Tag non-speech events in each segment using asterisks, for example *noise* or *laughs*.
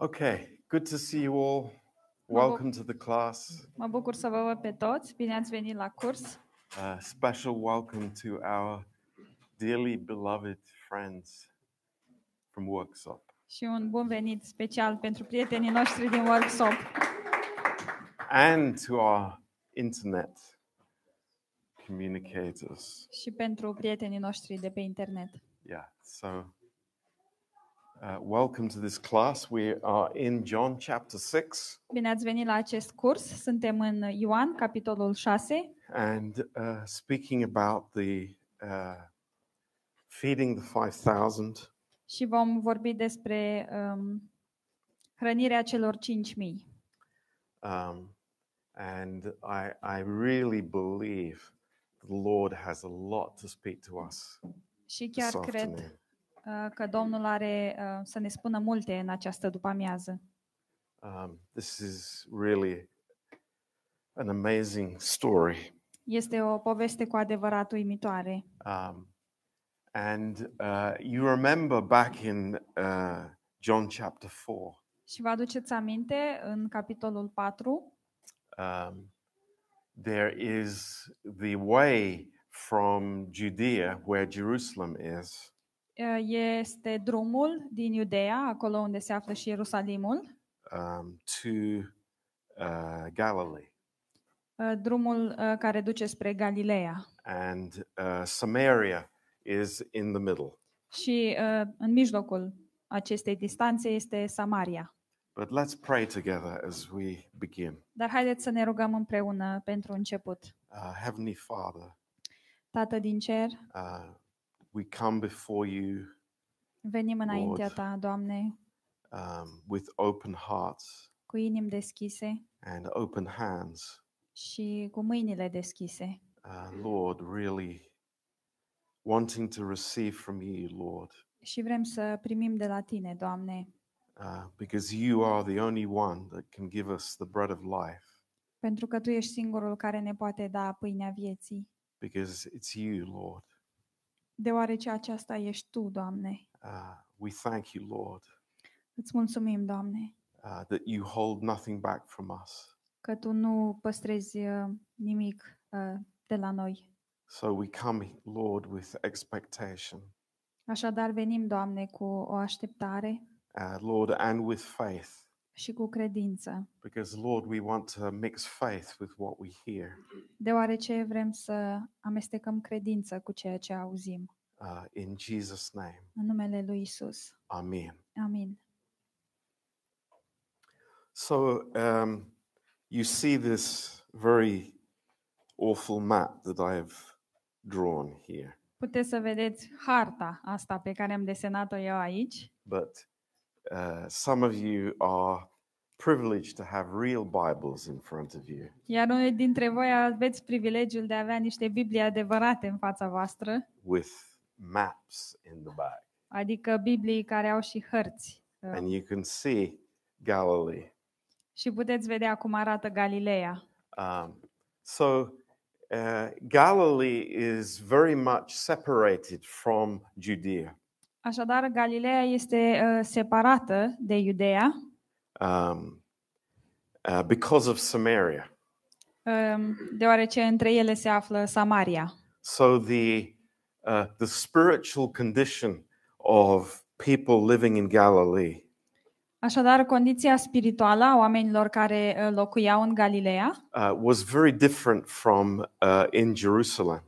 Okay, good to see you all. Mă bu- Welcome to the class. Mă bucur să vă văd pe toți. Bine ați venit la curs. A special welcome to our dearly beloved friends from Workshop Și un bun venit special pentru prietenii noștri din workshop and to our internet communicators. și pentru prietenii noștri de pe internet. Yeah, so uh, welcome to this class. We are in John chapter 6, Bine ați venit la acest curs. Suntem în Ioan, capitolul 6 and uh, speaking about the uh, feeding the 5,000 și vom vorbi despre um, hrănirea celor 5.000. Um, and I, I really believe the Lord has a lot to speak to us Și this chiar cred afternoon. uh, că Domnul are uh, să ne spună multe în această după-amiază. Um, this is really an amazing story. Este o poveste cu adevărat uimitoare. Um, and uh, you remember back in uh, John chapter 4, Și vă aduceți aminte, în capitolul 4, um, there is the way from Judea, where Jerusalem is, uh, este drumul din Iudea, acolo unde se află și Ierusalimul, um, to uh, Galilee. uh, drumul uh, care duce spre Galileea. and uh, Samaria is in the middle. Și uh, în mijlocul acestei distanțe este Samaria. But let's pray together as we begin. Dar haideți să ne rugăm împreună pentru început. Uh, Heavenly Father, Tată din cer, uh, we come before you venim înaintea Lord. Ta, Doamne, um, with open hearts cu inimi deschise and open hands. și cu mâinile deschise. Uh, Lord, really wanting to receive from you, Lord, Și vrem să primim de la Tine, Doamne, uh, because you are the only one that can give us the bread of life, pentru că Tu ești singurul care ne poate da pâinea vieții. because it's you, Lord. Deoarece aceasta ești Tu, Doamne. Uh, we thank you, Lord. Îți mulțumim, Doamne, uh, that you hold nothing back from us. că Tu nu păstrezi uh, nimic uh, de la noi. So we come, Lord, with expectation, Așadar venim, Doamne, cu o așteptare uh, Lord, and with faith, și cu credință, because, Lord, we want to mix faith with what we hear. deoarece vrem să amestecăm credință cu ceea ce auzim. Uh, in Jesus' name, În numele Lui Isus. Amen. Amin. So um, you see this very awful map that I've drawn here, Puteți să vedeți harta asta pe care am desenat-o eu aici, but uh, some of you are privileged to have real Bibles in front of you. iar unii dintre voi aveți privilegiul de a avea niște Biblii adevărate în fața voastră, with maps in the back. adică Biblii care au și hărți. uh, And you can see Galilee. Și puteți vedea cum arată Galileea. Um, so, uh, Galilee is very much separated from Judea. Așadar, Galileea este uh, separată de Iudea Um, uh, because of Samaria. um, deoarece între ele se află Samaria. So, the, uh, the spiritual condition of people living in Galilee Așadar, condiția spirituală a oamenilor care uh, locuiau în Galileea uh, was very different from uh, in Jerusalem.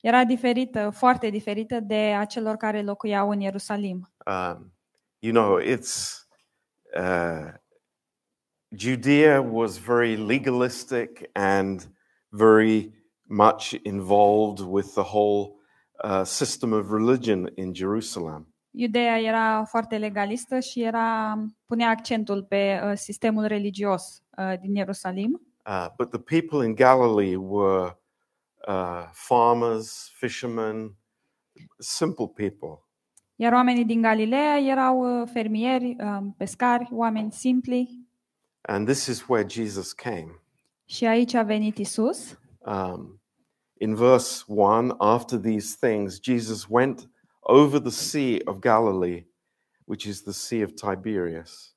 era diferită, foarte diferită de a celor care locuiau în Ierusalim. um, you know, it's uh, Judea was very legalistic and very much involved with the whole uh, system of religion in Jerusalem. Iudeea era foarte legalistă și era punea accentul pe uh, sistemul religios uh, din Ierusalim. Uh, but the people in Galilee were uh, farmers, fishermen, simple people. Iar oamenii din Galileea erau uh, fermieri, uh, pescari, oameni simpli. And this is where Jesus came. Și aici a venit Isus. Um, in verse 1, after these things, Jesus went over the Sea of Galilee, which is the Sea of Tiberias.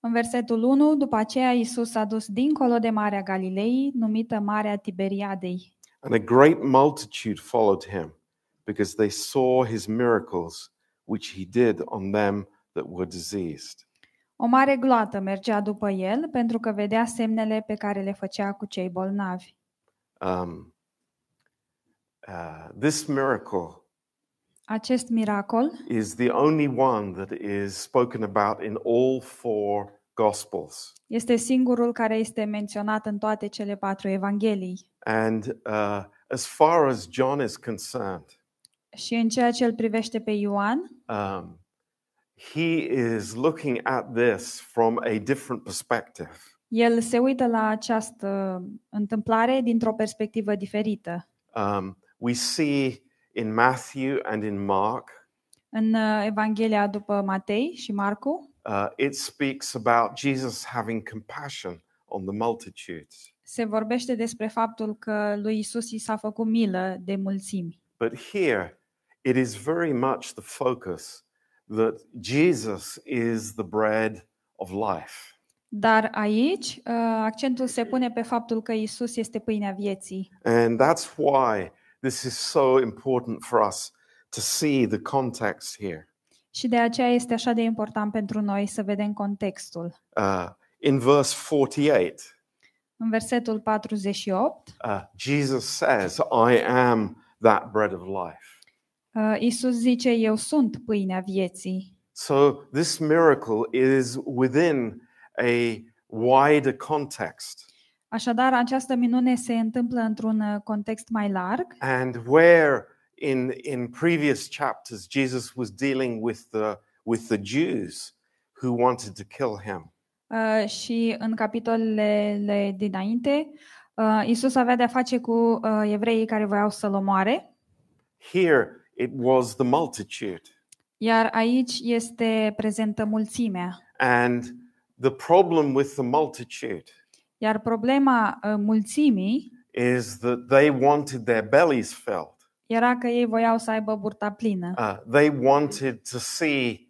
În versetul 1, după aceea Isus a dus dincolo de Marea Galilei, numită Marea Tiberiadei. And a great multitude followed him, because they saw his miracles, which he did on them that were diseased. O mare gloată mergea după el, pentru că vedea semnele pe care le făcea cu cei bolnavi. Um, uh, this miracle Acest miracol is the only one that is spoken about in all four Gospels. este singurul care este menționat în toate cele patru evanghelii. And uh, as far as John is concerned, Și în ceea ce îl privește pe Ioan, um, he is looking at this from a different perspective. el se uită la această întâmplare dintr-o perspectivă diferită. Um, we see in Matthew and in Mark, În uh, Evanghelia după Matei și Marcu uh, it speaks about Jesus having compassion on the multitudes. se vorbește despre faptul că lui Isus i s-a făcut milă de mulțimi. But here, it is very much the focus that Jesus is the bread of life. Dar aici uh, accentul se pune pe faptul că Isus este pâinea vieții. And that's why this is so important for us to see the context here. Și de aceea este așa de important pentru noi să vedem contextul. Uh, in verse 48, În versetul 48, uh, Jesus says, I am that bread of life. Uh, Isus zice, eu sunt pâinea vieții. So this miracle is within a wider context. Așadar, această minune se întâmplă într-un uh, context mai larg And where in, in previous chapters Jesus was dealing with the, with the Jews who wanted to kill him. uh, și în capitolele dinainte, uh, Isus avea de-a face cu uh, evreii care voiau să-l omoare, Here it was the multitude. iar aici este prezentă mulțimea. And the problem with the multitude Iar problema uh, mulțimii is that they wanted their bellies filled. era că ei voiau să aibă burta plină. Uh, they wanted to see,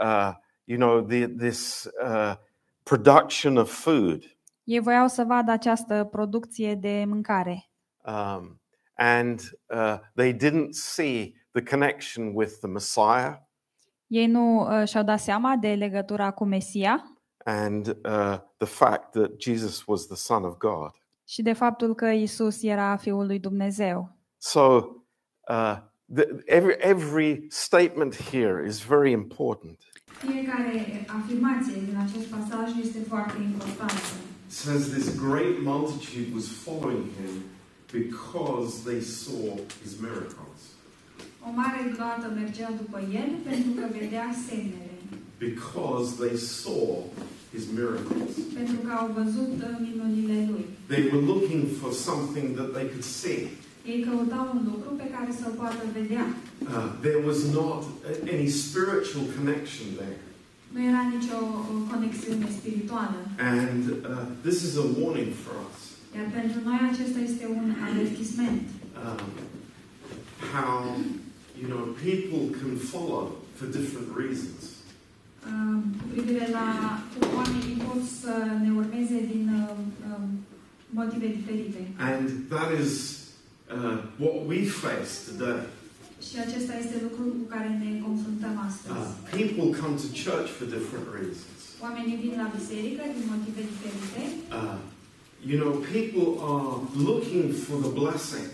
uh, you know, the, this uh, production of food. Ei voiau să vadă această producție de mâncare. Um, and uh, they didn't see the connection with the Messiah Ei nu uh, și-au dat seama de legătura cu Mesia and uh, the fact that Jesus was the Son of God. și de faptul că Isus era Fiul lui Dumnezeu. So uh, the, every, every statement here is very important. Fiecare afirmație din acest pasaj este foarte importantă. It says this great multitude was following him because they saw his miracles. O mare gloată mergea după el pentru că vedea semnele, Because they saw his miracles. pentru că au văzut uh, minunile lui. They were looking for something that they could see. Ei căutau un lucru pe care să-l poată vedea. Uh, there was not a- any spiritual connection there. Nu era nicio uh, conexiune spirituală. And uh, this is a warning for us. Iar pentru noi acesta este un avertisment. Um, how, you know, people can follow for different reasons. Uh, Cu privire la cum oamenii pot să ne urmeze din uh, um, motive diferite. And that is uh, what we face today. Și acesta este lucrul cu care ne confruntăm Uh, astăzi. people come to church for different reasons. Oamenii vin la biserică din motive diferite Uh, you know, people are looking for the blessing.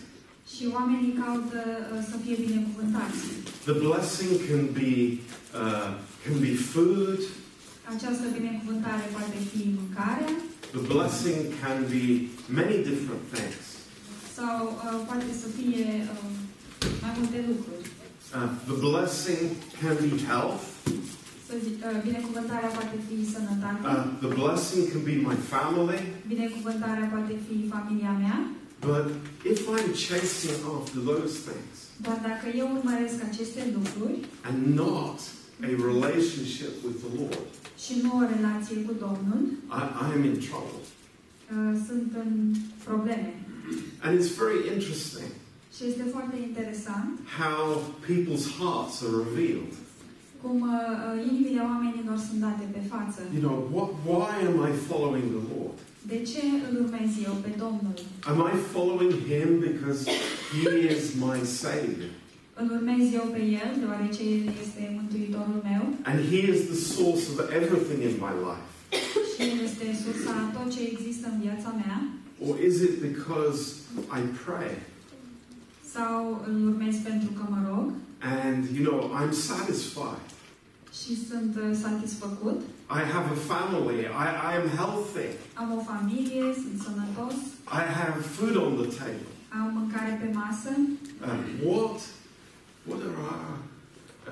Și oamenii caută uh, să fie binecuvântați. The blessing can be uh, can be food. Această binecuvântare poate fi mâncarea The blessing can be many different things. sau uh, poate să fie uh, mai multe lucruri. Uh, the blessing can be health. Să zic, uh, binecuvântarea poate fi sănătate, Uh, the blessing can be my family. binecuvântarea poate fi familia mea, But if I'm chasing after those things Dar dacă eu urmăresc aceste lucruri and not a relationship with the Lord, și nu o relație cu Domnul, I, I am in trouble. uh, sunt în probleme. And it's very interesting Și este foarte interesant how people's hearts are revealed. cum uh, inimile oamenilor sunt date pe față. You know, what, why am I following the Lord? De ce îl urmez eu pe Domnul? Am I following Him because He is my Savior? Îl urmez eu pe El, deoarece El este Mântuitorul meu And He is the source of everything in my life? și El este sursa a tot ce există în viața mea? Or is it because I pray Sau îl urmez pentru că mă rog and, you know, I'm satisfied? Și sunt uh, satisfăcut? I have a family. I, I am healthy. Am o familie, sunt sănătos, I have food on the table. am mâncare pe masă. Uh, what, what are our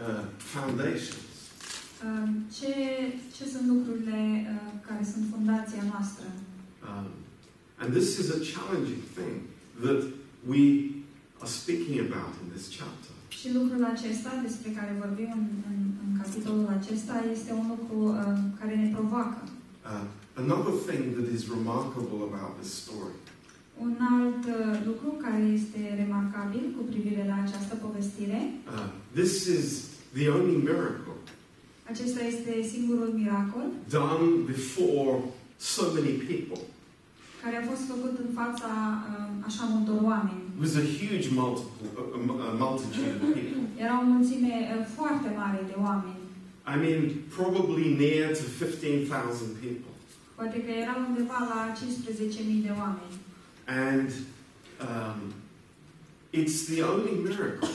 uh, foundations? Uh, Ce, ce sunt lucrurile uh, care sunt fundația noastră? Um, and this is a challenging thing that we are speaking about in this chapter. Și lucrul acesta despre care vorbim în, în, în capitolul acesta este un lucru uh, care ne provoacă. Uh, another thing that is remarkable about this story Un alt uh, lucru care este remarcabil cu privire la această povestire, uh, this is the only miracle acesta este singurul miracol done before so many people. care a fost făcut în fața uh, așa multor oameni. It was a huge multiple, a, multitude of people. *laughs* Era o mulțime uh, foarte mare de oameni. I mean, probably near to 15,000 people. Poate că erau undeva la 15.000 de oameni. And um, it's the only miracle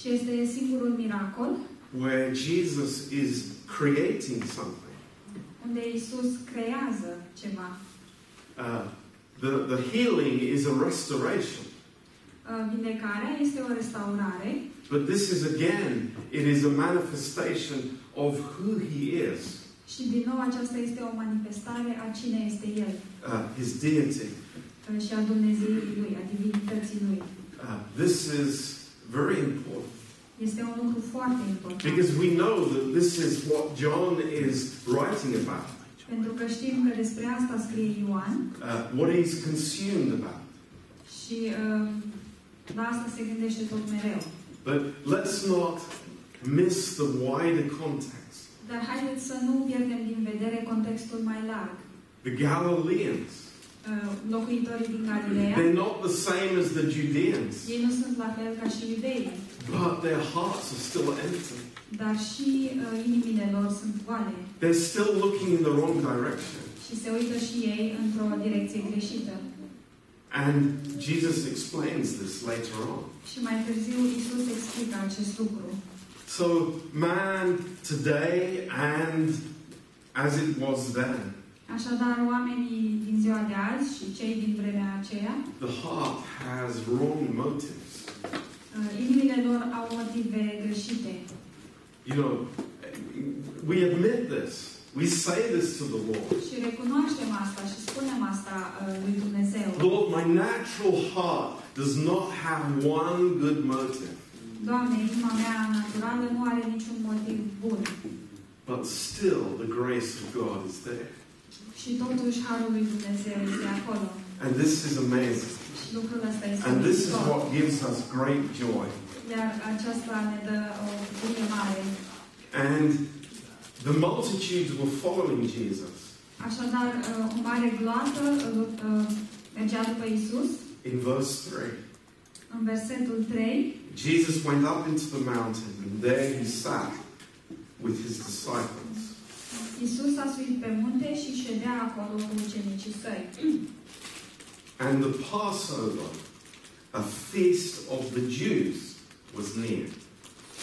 Și este singurul miracol where Jesus is creating something. unde Isus creează ceva. Uh, the, the healing is a restoration. Uh, Vindecarea este o restaurare, But this is again, it is a manifestation of who He is, și din nou aceasta este o manifestare a cine este El uh, His deity. uh, și a Dumnezeirii Lui, a divinității Lui. Uh, this is very important Este un lucru foarte important. because we know that this is what John is writing about, Pentru că știm că despre asta scrie Ioan uh, what he's consumed about. și uh, la asta se gândește tot mereu. But let's not miss the wider context. Dar haideți să nu pierdem din vedere contextul mai larg. The Galileans, Uh, Locuitorii din Galileea, they're not the same as the Judeans, ei nu sunt la fel ca și iudeii, but their hearts are still empty. dar și uh, inimile lor sunt goale They're still looking in the wrong direction. și se uită și ei într-o direcție greșită. And Jesus explains this later on. Și mai târziu Isus explică acest lucru. So, man today and as it was then, Așadar, oamenii din ziua de azi și cei din vremea aceea, the heart has wrong motives. uh, inimile lor au motive greșite. You know, we admit this. We say this to the Lord. Și recunoaștem asta și spunem asta uh, lui Dumnezeu. Lord, my natural heart does not have one good motive, Doamne, inima mea naturală nu are niciun motiv bun. but still the grace of God is there. Și totuși Harul lui Dumnezeu este acolo. And this is amazing. Și lucrul ăsta este And this is what gives us great joy. Iar aceasta ne dă o bucurie mare. And the multitudes were following Jesus. Așadar, uh, o mare gloată uh, mergea după Isus. In verse 3, În versetul 3, Jesus went up into the mountain, and there he sat with his disciples. Isus a suit pe munte și ședea acolo cu ucenicii săi. And the Passover, a feast of the Jews, was near.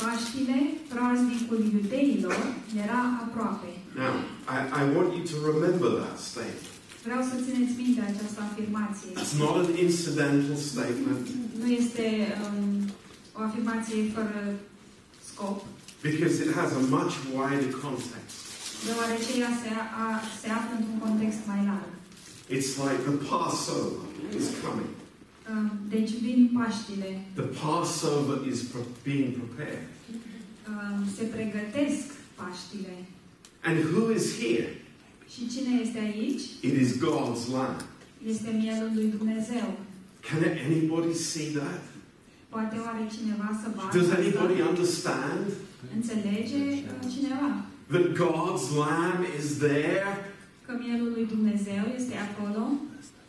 Paștile, praznicul iudeilor, era aproape. Now, I, I want you to remember that statement. Vreau să țineți minte această afirmație. It's not an incidental statement Nu este um, o afirmație fără scop, because it has a much wider context. deoarece ea se, a, se află într-un context mai larg. It's like the Passover is coming. Um, deci vin Paștile, The Passover is being prepared. um, se pregătesc Paștile. And who is here? Și cine este aici? It is God's Lamb. Este mielul lui Dumnezeu. Can anybody see that? Poate oare cineva să vadă Does anybody understand? Înțelege uh, cineva that God's Lamb is there că mielul lui Dumnezeu este acolo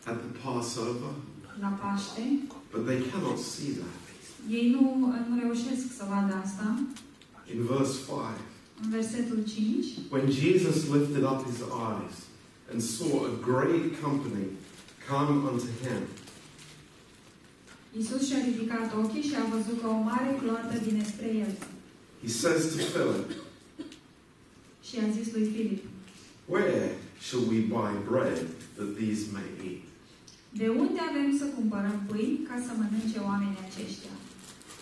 at the Passover, la Paște. but they cannot see that. Ei nu, nu reușesc să vadă asta. In verse 5, În versetul 5, when Jesus lifted up his eyes and saw a great company come unto him, Iisus și-a ridicat ochii și a văzut că o mare cloată vine spre el. he says to Philip, Și a zis lui Filip, Where shall we buy bread that these may eat? De unde avem să cumpărăm pâini ca să mănânce oamenii aceștia?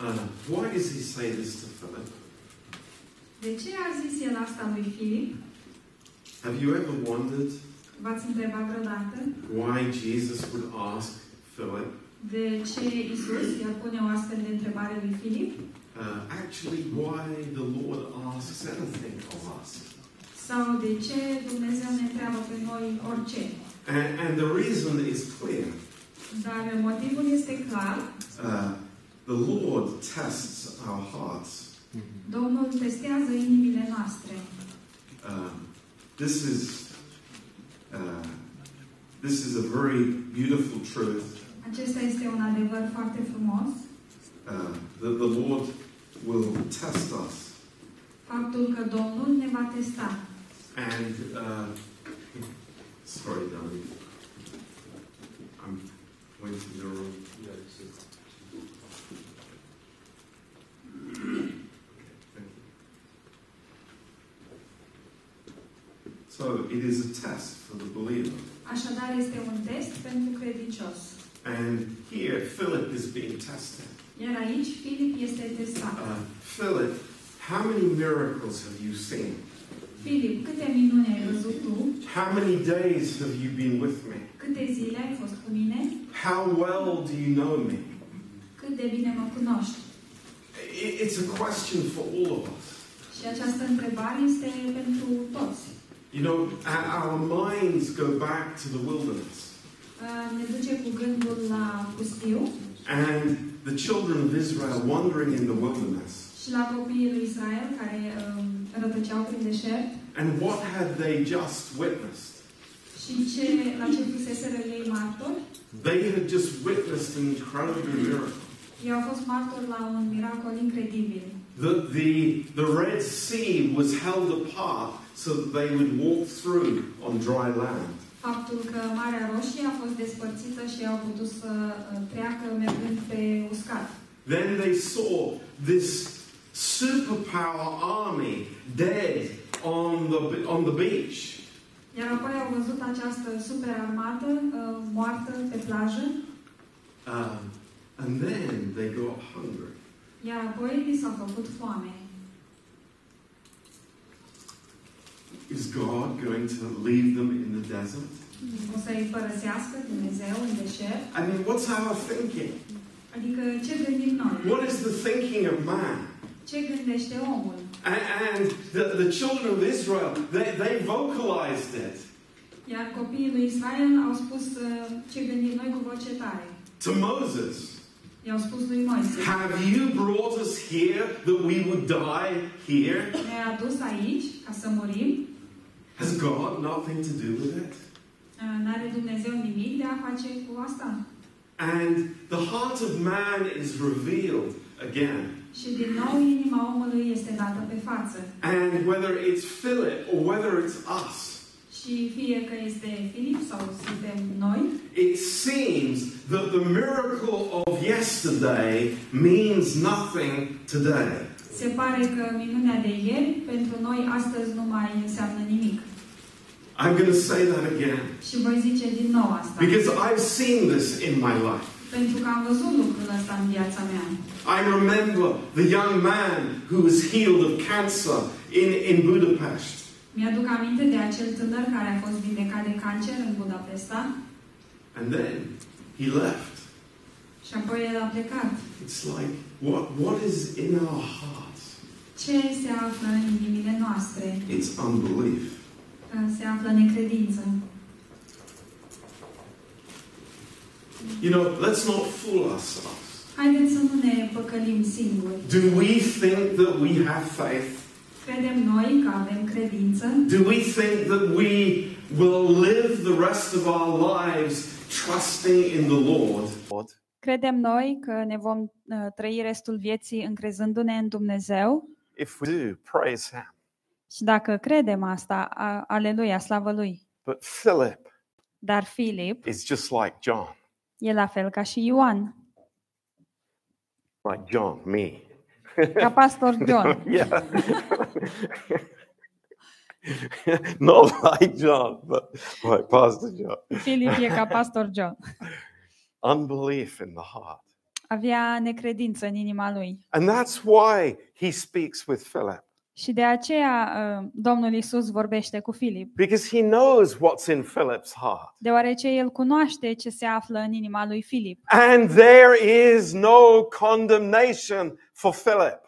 Uh, why does he say this to Philip? De ce a zis el asta lui Filip? Have you ever wondered V-ați întrebat vreodată why Jesus would ask Philip? de ce Isus i-ar pune o astfel de întrebare lui Filip? Uh, actually, why the Lord asks anything of us. Sau de ce Dumnezeu ne întreabă pe noi orice? And, and the reason is clear. Dar motivul este clar. Uh, the Lord tests our hearts. Domnul testează inimile noastre. Um, this is uh, this is a very beautiful truth Acesta este un adevăr foarte frumos. uh, that the Lord will test us. Faptul că Domnul ne va testa. And uh, sorry, darling, I'm waiting the room. So it is a test for the believer. Așadar, este un test pentru credincios. And here, Philip is being tested. Iar aici, Filip este testat. Uh, Philip, how many miracles have you seen? Filip, câte minuni ai văzut tu? How many days have you been with me? Câte zile ai fost cu mine? How well do you know me? Cât de bine mă cunoști? It's a question for all of us. Și această întrebare este pentru toți. You know, our minds go back to the wilderness. Ne duce cu gândul la pustiu And the children of Israel wandering in the wilderness. și la copiii lui Israel care um, rătăceau prin deșert And what had they just witnessed? și ce, la ce fuseseră ei martori. They had just witnessed an incredible miracle. Ei au fost martori la un miracol incredibil. The, the, the Red Sea was held apart so that they would walk through on dry land. Faptul că Marea Roșie a fost despărțită și au putut să uh, treacă mergând pe uscat. Then they saw this superpower army dead on the, on the beach. Iar apoi au văzut această super armată uh, moartă pe plajă, Um, and then they got hungry. iar apoi li s-a făcut foame. Is God going to leave them in the desert? O să-i părăsească Dumnezeu în deșert? I mean, what's our thinking? Adică ce gândim noi? What is the thinking of man? Ce gândește omul? And, and the, the children of Israel, they, they vocalized it Iar copiii lui Israel au spus uh, ce gândim noi cu voce tare. to Moses. I-au spus lui Moise. Have you brought us here that we would die here? Ne-ai adus aici ca să murim? Has God nothing to do with it? Uh, N-are Dumnezeu nimic de a face cu asta? And the heart of man is revealed again. Și din nou inima omului este dată pe față. And whether it's Philip or whether it's us, Și fie că este Filip sau suntem noi, it seems that the miracle of yesterday means nothing today. se pare că minunea de ieri pentru noi astăzi nu mai înseamnă nimic. I'm going to say that again Și voi zice din nou asta. because I've seen this in my life. Pentru că am văzut lucrul ăsta în viața mea. I remember the young man who was healed of cancer in, in Budapest. Mi-aduc aminte de acel tânăr care a fost vindecat de cancer în Budapesta And then he left. și apoi el a plecat. It's like, what, what is in our hearts? Ce se află în inimile noastre? It's unbelief. Se află necredință. You know, let's not fool ourselves. Haideți să nu ne păcălim singuri. Do we think that we have faith? Credem noi că avem credință? Do we think that we will live the rest of our lives trusting in the Lord? Credem noi că ne vom uh, trăi restul vieții încrezându-ne în Dumnezeu? If we do, praise Him. Și dacă credem asta, a, aleluia, slavă lui. But Philip Dar Filip is just like John, e la fel ca și Ioan, like John, me. ca pastor John. *laughs* yeah. *laughs* Not like John, but like Pastor John. Filip e ca pastor John. Unbelief in the heart. Avea necredință în inima lui. And that's why he speaks with Philip, Și de aceea uh, Domnul Isus vorbește cu Filip, because he knows what's in Philip's heart. deoarece el cunoaște ce se află în inima lui Filip. And there is no condemnation for Philip.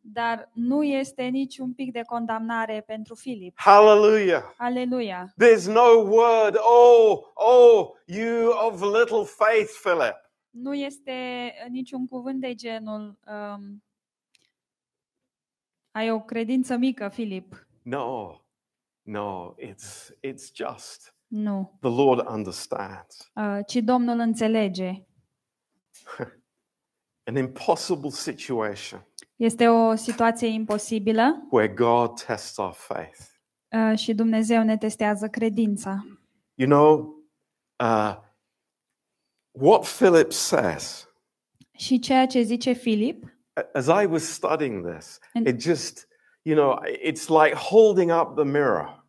Dar nu este niciun pic de condamnare pentru Filip. Hallelujah. Aleluia! There's no word, oh, oh, you of little faith, Philip. Nu este niciun cuvânt de genul um, ai o credință mică, Filip. No, no, it's, it's just Nu. the Lord understands. Uh, ci Domnul înțelege. *laughs* An impossible situation Este o situație imposibilă where God tests our faith. uh, și Dumnezeu ne testează credința. You know, uh, what Philip says, Și ceea ce zice Filip, as I was studying this, And- it just, you know, it's like holding up the mirror.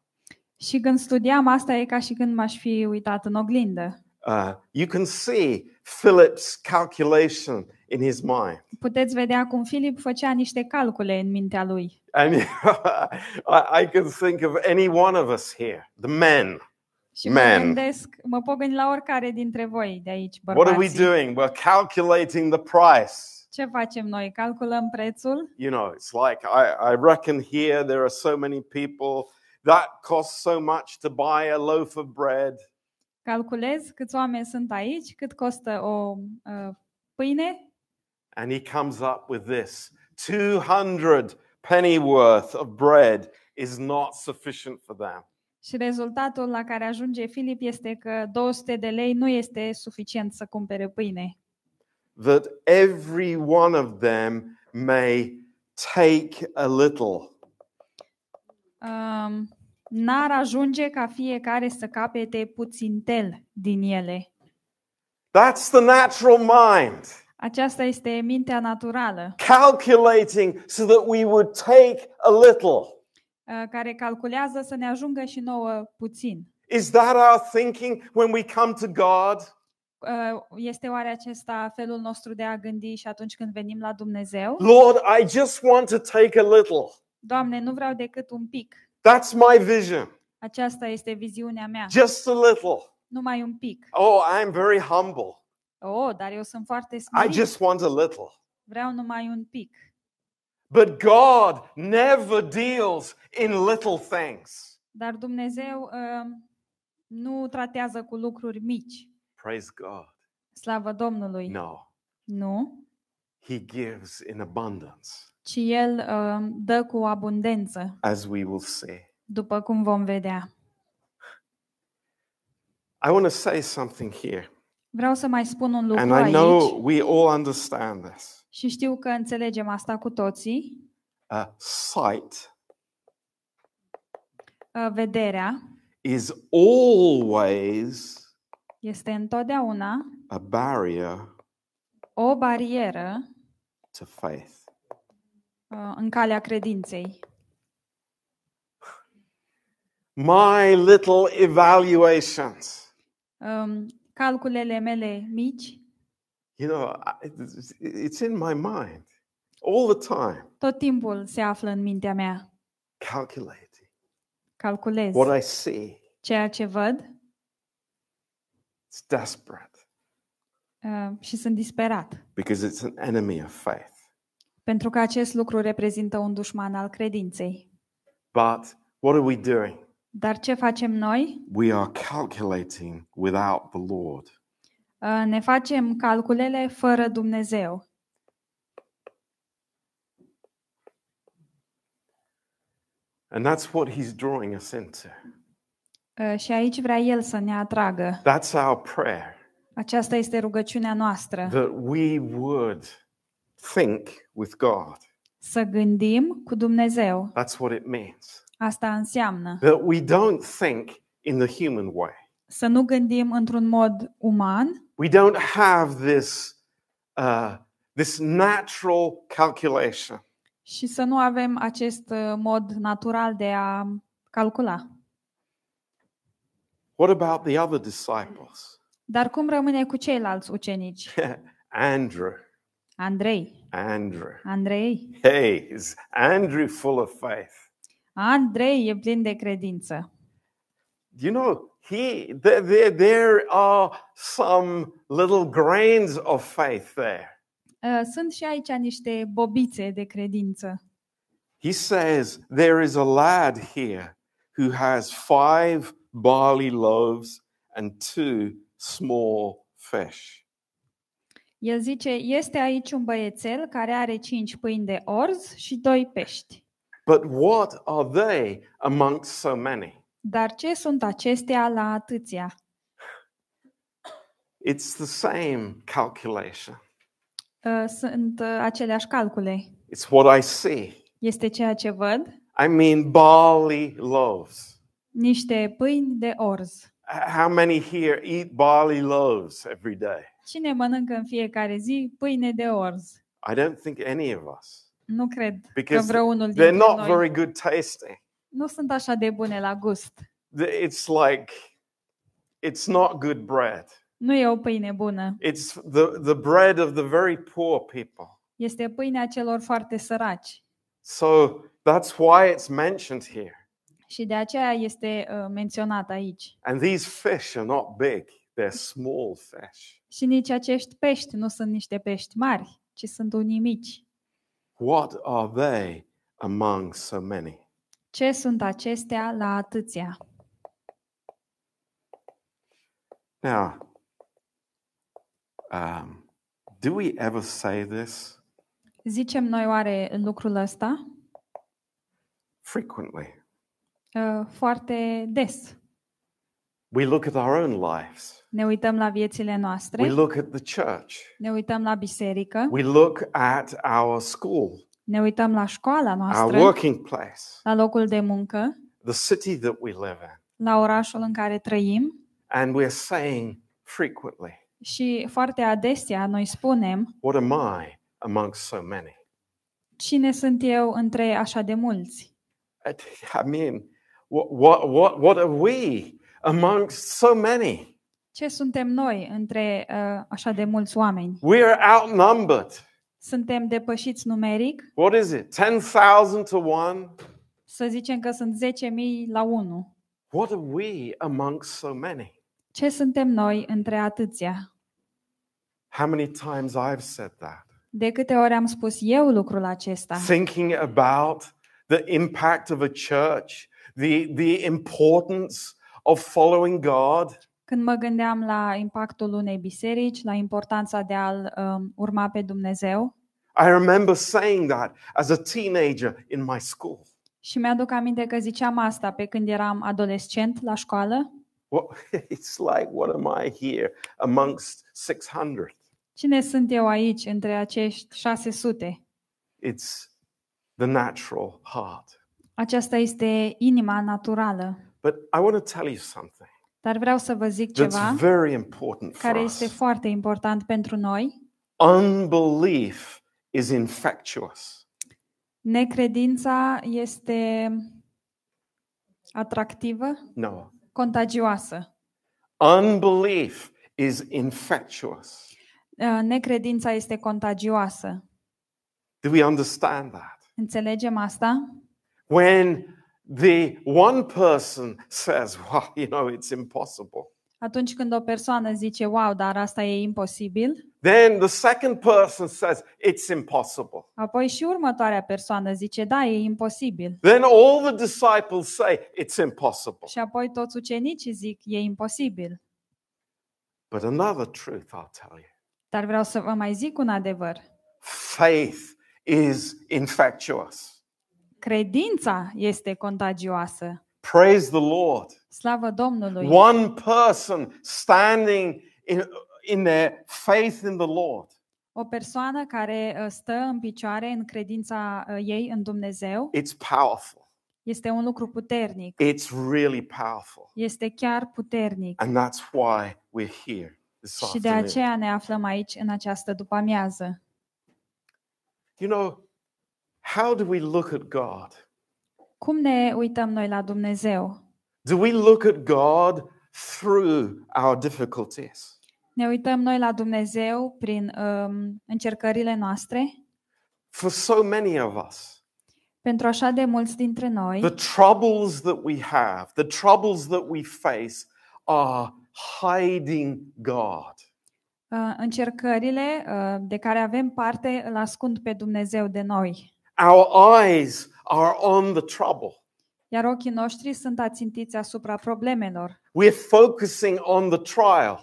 și când studiam asta e ca și când m-aș fi uitat în oglindă. Uh, you can see Philip's calculation in his mind. Puteți vedea cum Filip făcea niște calcule în mintea lui. And *laughs* I, I can think of any one of us here, the men. Și mă Man. gândesc, mă pot gândi la oricare dintre voi de aici, What are we bărbații. doing? We're calculating the price. Ce facem noi? Calculăm prețul? You know, it's like I, I reckon here there are so many people that costs so much to buy a loaf of bread. Calculez câți oameni sunt aici, cât costă o uh, pâine And he comes up with this 200 pennyworth of bread is not sufficient for them. și rezultatul la care ajunge Filip este că 200 de lei nu este suficient să cumpere pâine. That every one of them may take a little. Um, n-ar ajunge ca fiecare să capete puțintel din ele. That's the natural mind, Aceasta este mintea naturală, calculating so that we would take a little. uh, care calculează să ne ajungă și nouă puțin. Is that our thinking when we come to God? Uh, Este oare acesta felul nostru de a gândi și atunci când venim la Dumnezeu? Lord, I just want to take a little. Doamne, nu vreau decât un pic. That's my vision. Aceasta este viziunea mea. Just a little. Numai un pic. Oh, I'm very humble. Oh, dar eu sunt foarte I smerit. just want a little. Vreau numai un pic. But God never deals in little things. Dar Dumnezeu uh, nu tratează cu lucruri mici. Praise God. Slavă Domnului. No, Nu, He gives in abundance, ci El uh, dă cu abundență, as we will see. după cum vom vedea. I want to say something here, Vreau să mai spun un lucru and I aici know we all understand this. și știu că înțelegem asta cu toții. Uh, sight Uh, Vederea is always este întotdeauna a barrier o barieră to faith. uh, în calea credinței. My little evaluations. Um, calculele mele mici, You know, I- it's- it's in my mind all the time, tot timpul se află în mintea mea. calculating Calculez what I see. ceea ce văd It's desperate. Uh, și sunt disperat. Because it's an enemy of faith. Pentru că acest lucru reprezintă un dușman al credinței. But what are we doing? Dar ce facem noi? We are calculating without the Lord. Uh, ne facem calculele fără Dumnezeu. And that's what he's drawing us into. Uh, Și aici vrea El să ne atragă. That's our prayer Aceasta este rugăciunea noastră. that we would think with God. Să gândim cu Dumnezeu. That's what it means. Asta înseamnă That we don't think in the human way. să nu gândim într-un mod uman, We don't have this, uh, this natural calculation. și să nu avem acest uh, mod natural de a calcula. What about the other disciples? Dar cum rămâne cu ceilalți ucenici? *laughs* Andrew. Andrei. Andrew. Andrei. Hey, is Andrew full of faith? Andrei e plin de credință. You know, he there, there, there are some little grains of faith there. Uh, Sunt și aici niște bobițe de credință. He says there is a lad here who has five barley loaves and two small fish. El zice, este aici un băiețel care are cinci pâini de orz și doi pești. But what are they amongst so many? Dar ce sunt acestea la atâția? It's the same calculation. Uh, Sunt uh, aceleași calcule. It's what I see. Este ceea ce văd, I mean, barley loaves. Niște pâini de orz. H- How many here eat barley loaves every day? Cine mănâncă în fiecare zi pâine de orz? I don't think any of us. Nu cred că Because vreunul they're dintre not noi very good tasting. nu sunt așa de bune la gust. The- It's like, it's not good bread. Nu e o pâine bună. It's the, the bread of the very poor people. Este pâinea celor foarte săraci. So that's why it's mentioned here. Și de aceea este uh, menționat aici. And these fish are not big, they're small fish. Și nici acești pești nu sunt niște pești mari, ci sunt unii mici. What are they among so many? Ce sunt acestea la atâția? Now, um, do we ever say this? Zicem noi oare lucrul ăsta? Frequently. Uh, Foarte des. We look at our own lives, Ne uităm la viețile noastre, we look at the church, ne uităm la biserică, we look at our school, ne uităm la școala our noastră, working place, la locul de muncă, the city that we live in, la orașul în care trăim. And we're saying frequently, și foarte adesea noi spunem What am I amongst so many? cine sunt eu între așa de mulți? I mean, what, what, what, what are we amongst so many? Ce suntem noi între uh, așa de mulți oameni? We're outnumbered. Suntem depășiți numeric? What is it? 10,000 to 1? Să zicem că sunt 10.000 la 1. What are we amongst so many? Ce suntem noi între atâția? How many times I've said that? De câte ori am spus eu lucrul acesta? Thinking about the impact of a church, the, the importance of following God, Când mă gândeam la impactul unei biserici, la importanța de a-L um, urma pe Dumnezeu, I remember saying that as a teenager in my school. și mi-aduc aminte că ziceam asta pe când eram adolescent la școală, What, *laughs* it's like, what am I here amongst 600? cine sunt eu aici între acești 600? It's the natural heart. Aceasta este inima naturală. But I want to tell you something Dar vreau să vă zic ceva that's very important for care este us. foarte important pentru noi. Unbelief is infectious. Necredința este atractivă, No. contagioasă. Unbelief is infectious. Uh, Necredința este contagioasă. Do we understand that? Înțelegem asta? When the one person says, *laughs* well, you know, it's impossible, Atunci când o persoană zice, wow, dar asta e imposibil, then the second person says, it's impossible. apoi și următoarea persoană zice, da, e imposibil. Then all the disciples say, it's impossible. Și apoi toți ucenicii zic, e imposibil. But another truth I'll tell you Dar vreau să vă mai zic un adevăr. faith is infectious. Credința este contagioasă. Praise the Lord. Slavă Domnului! One person standing in, in their faith in the Lord. O persoană care uh, stă în picioare în credința uh, ei în Dumnezeu It's powerful. este un lucru puternic. It's really powerful. Este chiar puternic. And that's why we're here this Și de afternoon. aceea ne aflăm aici în această după-amiază. You know, how do we look at God? Cum ne uităm noi la Dumnezeu? Do we look at God through our difficulties? Ne uităm noi la Dumnezeu prin um, încercările noastre? For so many of us, Pentru așa de mulți dintre noi, the troubles that we have, the troubles that we face are hiding God. uh, încercările uh, de care avem parte îl ascund pe Dumnezeu de noi. Our eyes are on the trouble. Iar ochii noștri sunt ațintiți asupra problemelor We're focusing on the trial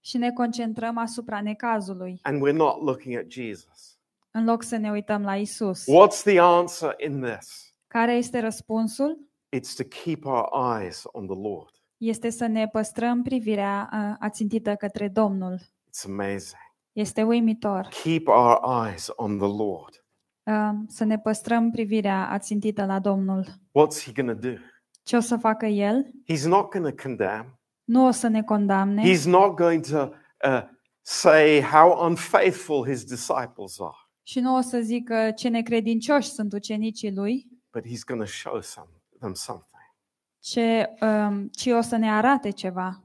și ne concentrăm asupra necazului, and we're not looking at Jesus. în loc să ne uităm la Isus. What's the answer in this? Care este răspunsul? It's to keep our eyes on the Lord. Este să ne păstrăm privirea uh, ațintită către Domnul. It's amazing. Este uimitor Keep our eyes on the Lord. Uh, să ne păstrăm privirea ațintită la Domnul. What's he going to do? Ce o să facă El? He's not going to condemn. Nu o să ne condamne He's not going to uh, say how unfaithful his disciples are, și nu o să zică ce necredincioși sunt ucenicii Lui, but he's going to show some, them something. ce, um, ci o să ne arate ceva.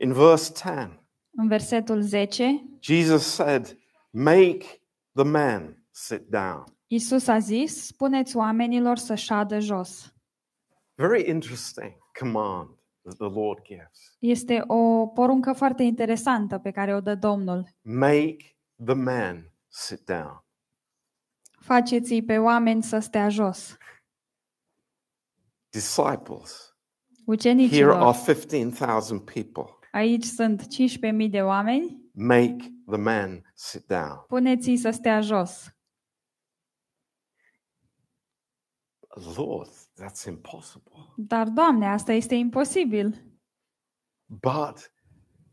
In verse 10, În versetul 10, Jesus said, Make the man sit down. Isus a zis, spuneți oamenilor să șadă jos. Very interesting command that the Lord gives. Este o poruncă foarte interesantă pe care o dă Domnul. Make the man sit down. Faceți-i pe oameni să stea jos. Disciples. Here Ucenicilor, are 15,000 people. aici sunt 15.000 de oameni, Make the man sit down. puneți-i să stea jos. Lord, that's impossible. Dar, Doamne, asta este imposibil. But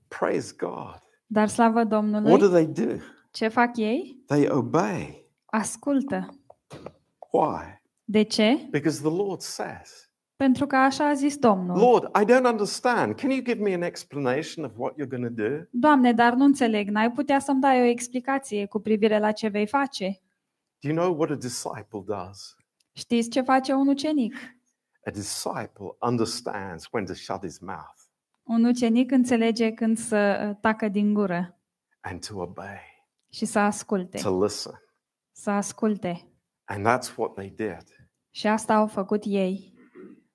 praise God. Dar slavă What do Domnului, they do? ce fac ei? They obey. Ascultă. Why? De ce? Because the Lord says. Pentru că așa a zis Domnul. Lord, I don't understand. Can you give me an explanation of what you're going to do? Doamne, dar nu înțeleg, n-ai putea să-mi dai o explicație cu privire la ce vei face? Do you know what a disciple does? Știți ce face un ucenic? A disciple understands when to shut his mouth Un ucenic înțelege când să uh, tacă din gură and to obey, și să asculte. to listen. Să asculte. And that's what they did. Și asta au făcut ei.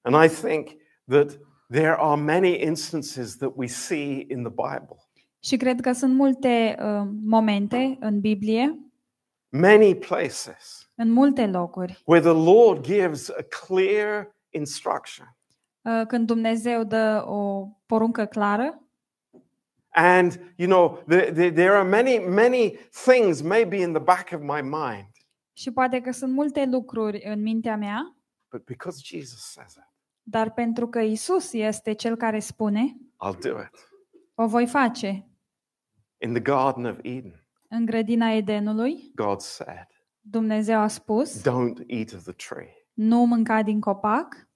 And I think that there are many instances that we see in the Bible. Și cred că sunt multe uh, momente în Biblie, many places în multe locuri, where the Lord gives a clear instruction. uh, când Dumnezeu dă o poruncă clară And, you know, there, there, there are many, many things maybe in the back of my mind, și poate că sunt multe lucruri în mintea mea, but because Jesus says it, dar pentru că Isus este cel care spune, I'll do it. o voi face. In the Garden of Eden, În grădina Edenului, God said, Dumnezeu a spus, Don't eat of the tree. nu mânca din copac,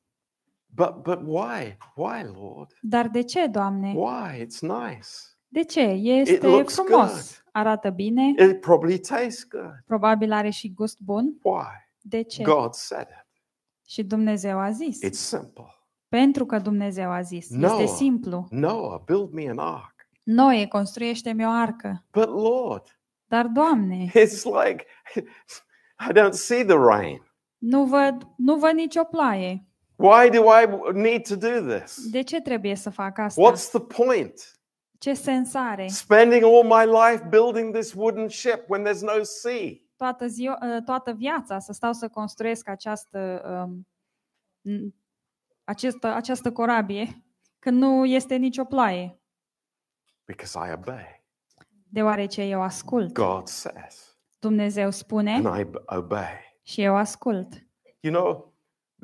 But, but why? Why, Lord? dar de ce, Doamne? Why? It's nice. De ce? Este looks frumos, good. arată bine, It probably tastes good. probabil are și gust bun. Why? De ce? God said it. Și Dumnezeu a zis. It's simple. Pentru că Dumnezeu a zis. Este Noah. simplu. Noah, build me an ark. Noe, construiește-mi o arcă. But Lord, Dar, Doamne, it's like I don't see the rain. nu văd, nu văd nicio ploaie. Why do I need to do this? De ce trebuie să fac asta? What's the point? Ce sens are? Spending all my life building this wooden ship when there's no sea. Toată, ziua, ă, toată viața să stau să construiesc această, um, n- această, această corabie când nu este nicio ploaie. Because I obey. Deoarece eu ascult. God says, Dumnezeu spune and I b- obey. și eu ascult. You know,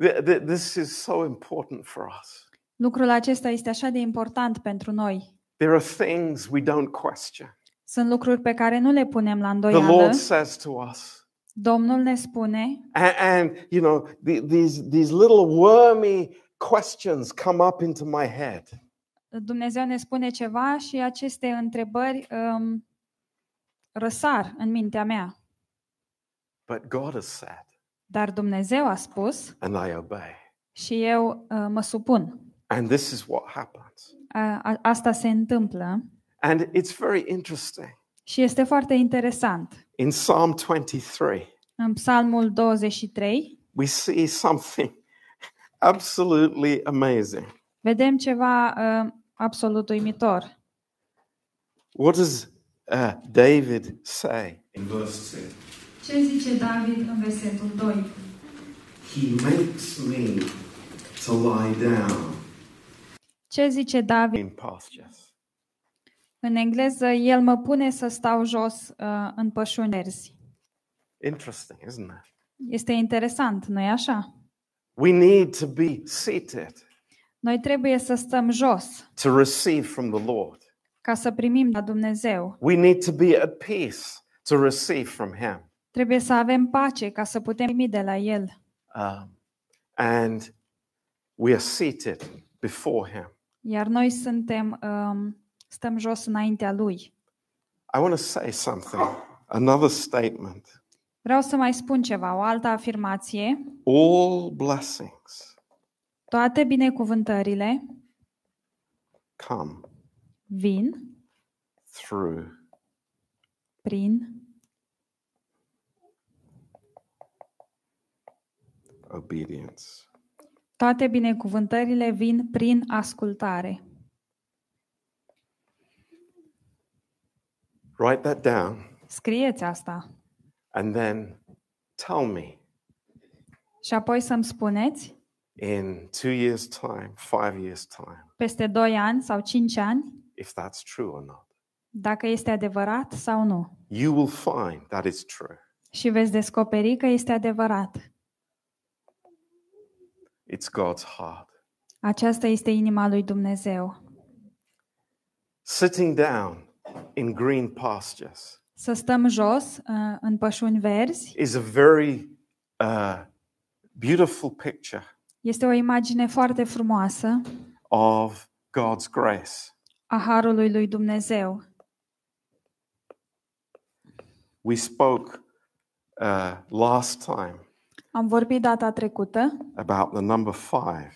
th- th- this is so important for us. Lucrul acesta este așa de important pentru noi. There are things we don't question. Sunt lucruri pe care nu le punem la The îndoială. Lord says to us, Domnul ne spune and, and you know, the, these, these little wormy questions come up into my head. Dumnezeu ne spune ceva și aceste întrebări um, răsar în mintea mea. But God has said, Dar Dumnezeu a spus and I obey. și eu uh, mă supun. And this is what happens. A, a, asta se întâmplă And it's very interesting. și este foarte interesant. In Psalm 23, În Psalmul 23 we see something *laughs* absolutely amazing. vedem ceva uh, absolut uimitor. What does uh, David say in verse 2? Ce zice David în versetul 2? He makes me to lie down Ce zice David? in pastures. În engleză, el mă pune să stau jos uh, în pășuni verzi. Interesting, isn't it? Este interesant, nu-i așa? We need to be seated Noi trebuie să stăm jos to receive from the Lord. Ca să primim de la Dumnezeu. We need to be at peace to receive from Him. Trebuie să avem pace ca să putem primi de la El. Um, and we are seated before Him. Iar noi suntem, um, stăm jos înaintea Lui. I want to say something, another statement. Vreau să mai spun ceva, o altă afirmație. All blessings Toate binecuvântările come vin through. prin obedience. toate binecuvântările vin prin ascultare. Write that down. Scrieți asta. And then tell me. Și apoi să-mi spuneți in two years' time, five years' time, peste 2 ani sau 5 ani if that's true or not. dacă este adevărat sau nu. You will find that is true. Și veți descoperi că este adevărat. It's God's heart. Aceasta este inima lui Dumnezeu. Sitting down in green pastures Să stăm jos uh, în pășuni verzi is a very uh, beautiful picture este o imagine foarte frumoasă of God's grace. A harului lui Dumnezeu. We spoke uh, last time Am vorbit data trecută about the number five,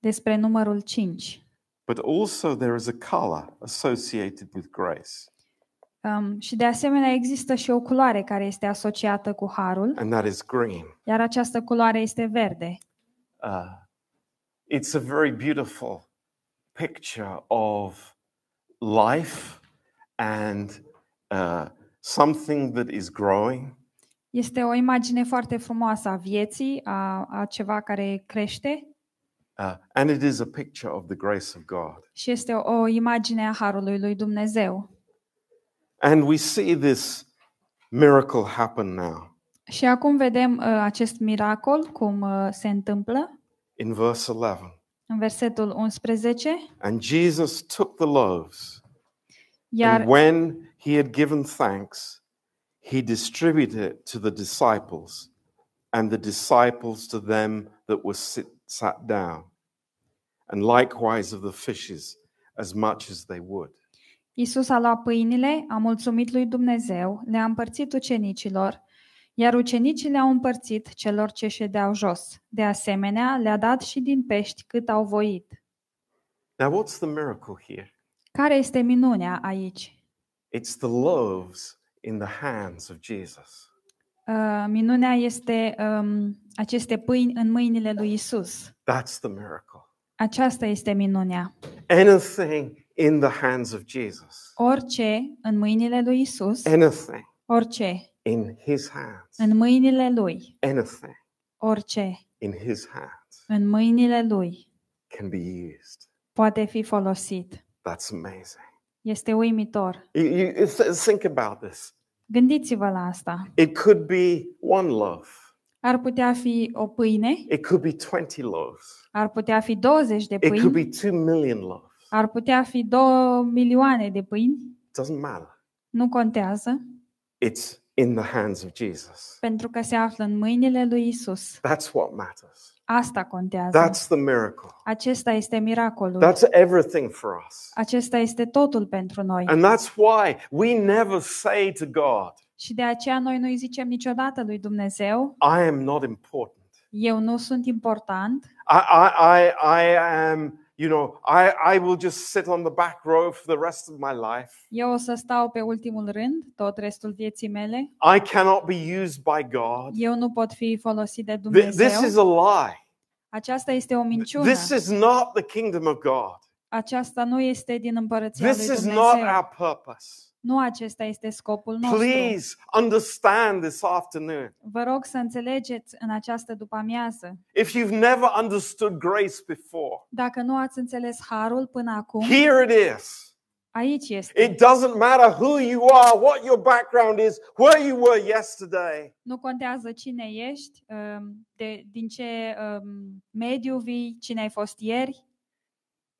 despre numărul 5. but also there is a color associated with grace, Um, și de asemenea există și o culoare care este asociată cu harul, and that is green. iar această culoare este verde. Uh, it's a very beautiful picture of life and uh, something that is growing Este o imagine foarte frumoasă a vieții, a, a ceva care crește Uh, and it is a picture of the grace of God. și este o, o imagine a harului lui Dumnezeu. And we see this miracle happen now Și acum vedem uh, acest miracol cum uh, se întâmplă in verse 11. În versetul 11. And Jesus took the loaves, Iar and when he had given thanks, he distributed it to the disciples, and the disciples to them that were sit, sat down, and likewise of the fishes, as much as they would. Isus a luat pâinile, a mulțumit lui Dumnezeu, le-a împărțit ucenicilor, iar ucenicii le-au împărțit celor ce ședeau jos. De asemenea, le-a dat și din pești cât au voit. Now, what's the miracle here? Care este minunea aici? It's the loaves in the hands of Jesus. Uh, minunea este um, aceste pâini în mâinile lui Isus. That's the miracle. Aceasta este minunea. Anything in the hands of Jesus, Orice în mâinile lui Isus, anything orice in his hands, în mâinile lui, anything orice in his hands în mâinile lui can be used. poate fi folosit. That's amazing. Este uimitor. You, you th- think about this. Gândiți-vă la asta. It could be one loaf, Ar putea fi o pâine, It could be 20 loaves. ar putea fi 20 de It could pâini, be 2 million loaves. ar putea fi 2 milioane de pâini, Doesn't matter. nu contează, It's in the hands of Jesus. pentru că se află în mâinile lui Isus. That's what matters. Asta contează. That's the miracle. Acesta este miracolul. That's everything for us. Acesta este totul pentru noi. And that's why we never say to God, Și de aceea noi nu îi zicem niciodată lui Dumnezeu, I am not important. eu nu sunt important, I, I, I, I am, you know, I, I will just sit on the back row for the rest of my life. eu o să stau pe ultimul rând tot restul vieții mele, I cannot be used by God. eu nu pot fi folosit de Th- This Dumnezeu. is a lie. Aceasta este o minciună. This is not the kingdom of God. Aceasta nu este din împărăția This lui is not Dumnezeu. our purpose. Nu acesta este scopul nostru. Please understand this afternoon. Vă rog să înțelegeți în această după-amiază. If you've never understood grace before, Dacă nu ați înțeles harul până acum, here it is. aici este. It doesn't matter who you are, what your background is, where you were yesterday. Nu contează cine ești, um, de, din ce um, mediu vii, cine ai fost ieri,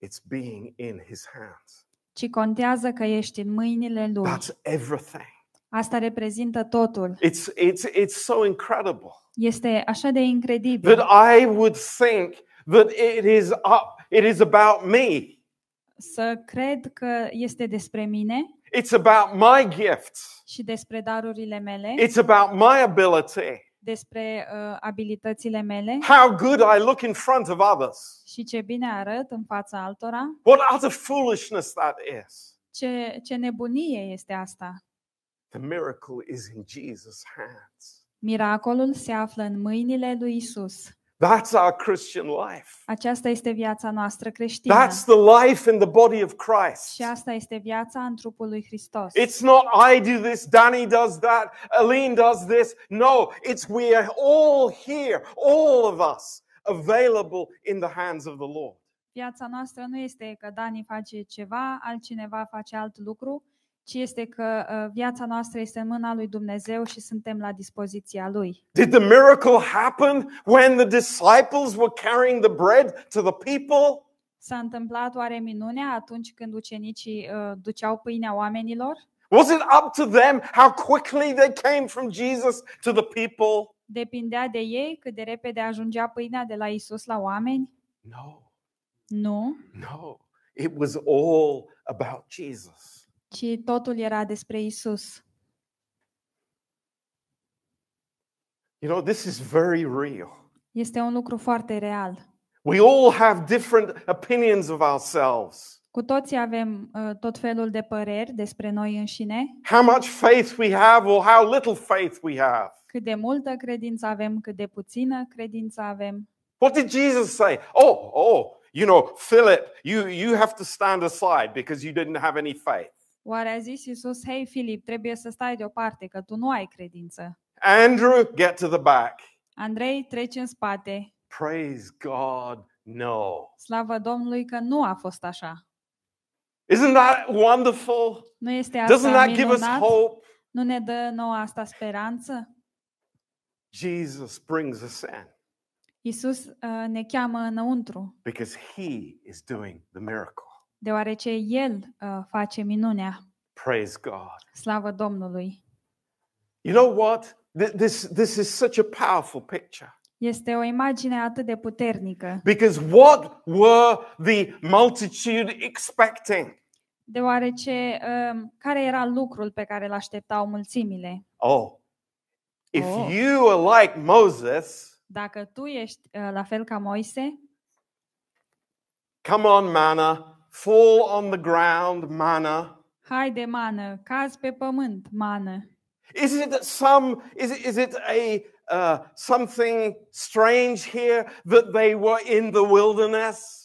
It's being in his hands. Ci contează că ești în mâinile lui. That's everything. Asta reprezintă totul. It's, it's, it's so incredible Este așa de incredibil that I would think that it is, up, it is about me. să cred că este despre mine It's about my gifts. și despre darurile mele, It's about my ability. Despre uh, abilitățile mele How good I look in front of others. și ce bine arăt în fața altora. What utter foolishness that is. Ce, ce nebunie este asta! The miracle is in Jesus' hands. Miracolul se află în mâinile lui Isus. That's our Christian life. Aceasta este viața noastră creștină. That's the life in the body of Christ. Și asta este viața în trupul lui Hristos. It's not I do this, Danny does that, Aline does this. No, it's we are all here, all of us, available in the hands of the Lord. Viața noastră nu este că Dani face ceva, altcineva face alt lucru, ci este că uh, viața noastră este în mâna lui Dumnezeu și suntem la dispoziția lui. Did the miracle happen when the disciples were carrying the bread to the people? S-a întâmplat oare minunea atunci când ucenicii uh, duceau pâinea oamenilor? Was it up to them how quickly they came from Jesus to the people? Depindea de ei cât de repede ajungea pâinea de la Isus la oameni? No, Nu, no. It was all about Jesus. Ci totul era despre Isus. You know, this is very real. Este un lucru foarte real. We all have different opinions of ourselves. Cu toții avem uh, tot felul de păreri despre noi înșine, How much faith we have or how little faith we have. cât de multă credință avem, cât de puțină credință avem. What did Jesus say? Oh, oh, you know, Philip, you, you have to stand aside because you didn't have any faith. Oare a zis Isus, hei Filip, trebuie să stai deoparte, că tu nu ai credință. Andrew, get to the back. Andrei, treci în spate. Praise God, no. Slavă Domnului că nu a fost așa. Isn't that wonderful? Nu este Doesn't asta that give us minunat? hope? Nu ne dă nouă asta speranță? Jesus brings us in Isus uh, ne cheamă înăuntru, because he is doing the miracle. Deoarece El uh, face minunea. Praise God. Slavă Domnului! You know what? Th- This, this is such a powerful picture. Este o imagine atât de puternică, Because what were the multitude expecting? deoarece uh, care era lucrul pe care îl așteptau mulțimile? Oh, if Oh. you are like Moses, Dacă tu ești uh, la fel ca Moise, come on, manna, fall on the ground, manna. haide mană, cazi pe pământ, mană. Is it some? Is it, is it a uh, something strange here that they were in the wilderness?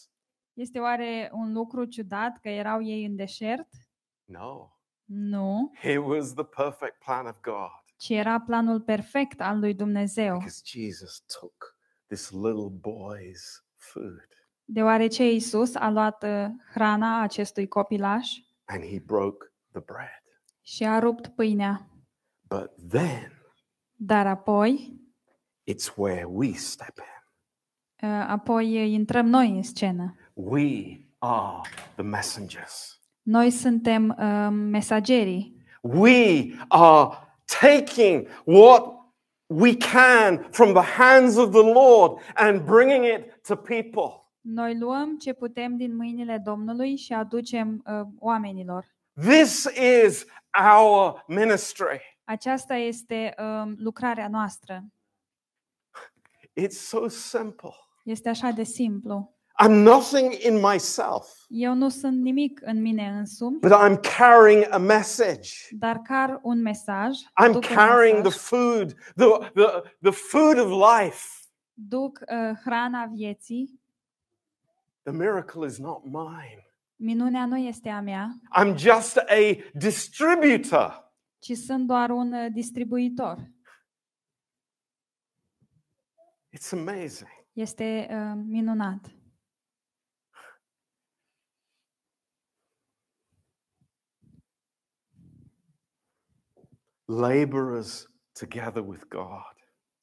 Este oare un lucru ciudat că erau ei în deșert? No, Nu, it was the perfect plan of God ci era planul perfect al lui Dumnezeu, because Jesus took this little boy's food deoarece Isus a luat uh, hrana acestui copilaș and he broke the bread. și a rupt pâinea. But then Dar apoi it's where we step in. Uh, Apoi uh, intrăm noi în scenă. We are the messengers. Noi suntem uh, mesagerii. We are taking what we can from the hands of the Lord and bringing it to people. Noi luăm ce putem din mâinile Domnului și aducem uh, oamenilor. This is our ministry. Aceasta este um, lucrarea noastră. It's so simple. Este așa de simplu. I'm nothing in myself, Eu nu sunt nimic în mine însumi, but I'm carrying a message. dar car un mesaj, I'm duc un carrying the mesaj, food, the, the, the food of life. duc uh, hrana vieții. The miracle is not mine. Minunea nu este a mea, I'm just a distributor. ci sunt doar un uh, distribuitor. It's amazing. Este uh, minunat. Laborers together with God.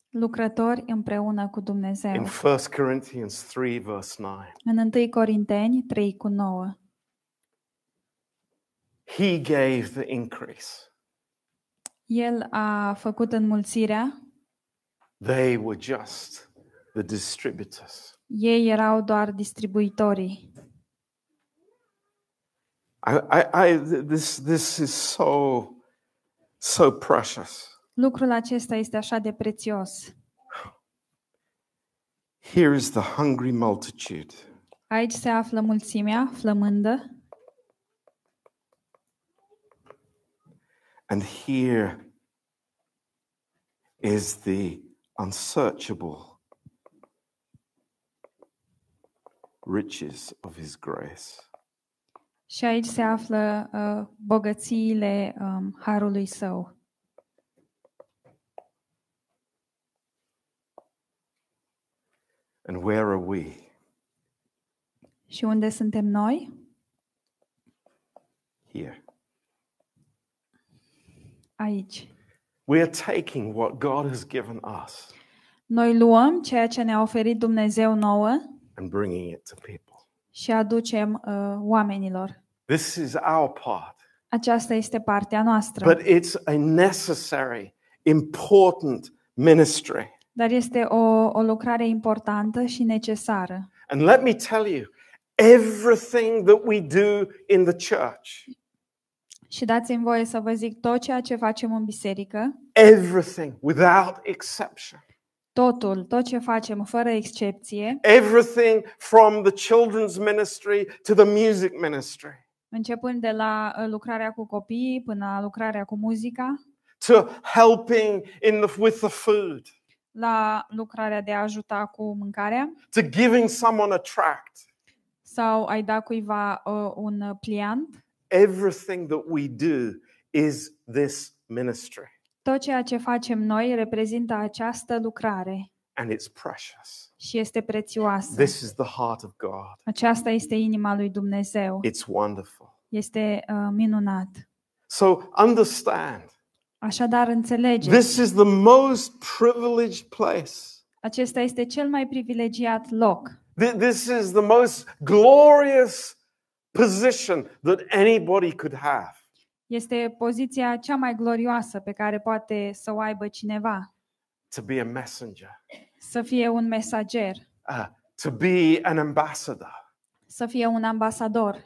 Lucrători împreună cu In Dumnezeu. 1 Corinthians 3, verse 9, În 1 Corinteni 3 cu 9. He gave the increase. El a făcut înmulțirea, They were just the distributors. ei erau doar distribuitorii. I, I, I, this, this is so, so precious. Lucrul acesta este așa de prețios. Here is the hungry multitude. Aici se află mulțimea flămândă And here is the unsearchable riches of His grace. și aici se află uh, bogățiile um, harului său. And where are we? Și unde suntem noi? Here. Aici. We are taking what God has given us Noi luăm ceea ce ne-a oferit Dumnezeu nouă and bringing it to people. și aducem uh, oamenilor. This is our part, Aceasta este partea noastră. but it's a necessary, important ministry. Dar este o, o lucrare importantă și necesară. And let me tell you, everything that we do in the church, Și dați-mi voie să vă zic tot ceea ce facem în biserică, everything without exception, totul, tot ce facem fără excepție, everything from the children's ministry to the music ministry, începând de la uh, lucrarea cu copiii până la lucrarea cu muzica, to helping in the, with the food, la lucrarea de a ajuta cu mâncarea to giving someone a tract, sau ai da cuiva uh, un uh, pliant, everything that we do is this ministry. tot ceea ce facem noi reprezintă această lucrare And it's precious. și este prețioasă. This is the heart of God. Aceasta este inima lui Dumnezeu. It's wonderful. Este uh, minunat. So understand, Așadar, înțelegeți, this is the most privileged place. acesta este cel mai privilegiat loc. Th- This is the most glorious position that anybody could have. Este poziția cea mai glorioasă pe care poate să o aibă cineva. To be a messenger, Să fie un mesager, uh, to be an ambassador, să fie un ambasador,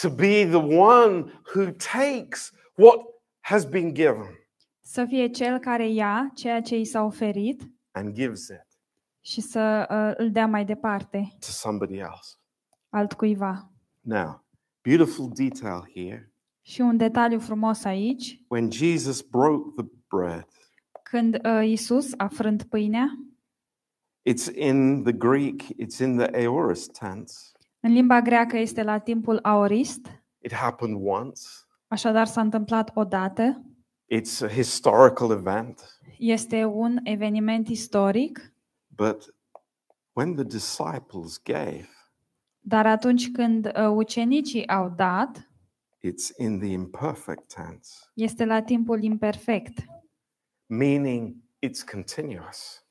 to be the one who takes what has been given să fie cel care ia ceea ce i s-a oferit and gives it și să uh, îl dea mai departe to somebody else. altcuiva. Now, beautiful detail here. Și un detaliu frumos aici, When Jesus broke the bread, când uh, Isus a frânt pâinea, it's in the Greek, it's in the aorist tense. în limba greacă este la timpul aorist, It happened once. așadar s-a întâmplat odată, It's a historical event. este un eveniment istoric, But when the disciples gave, dar atunci când uh, ucenicii au dat, it's in the imperfect tense, este la timpul imperfect meaning it's continuous.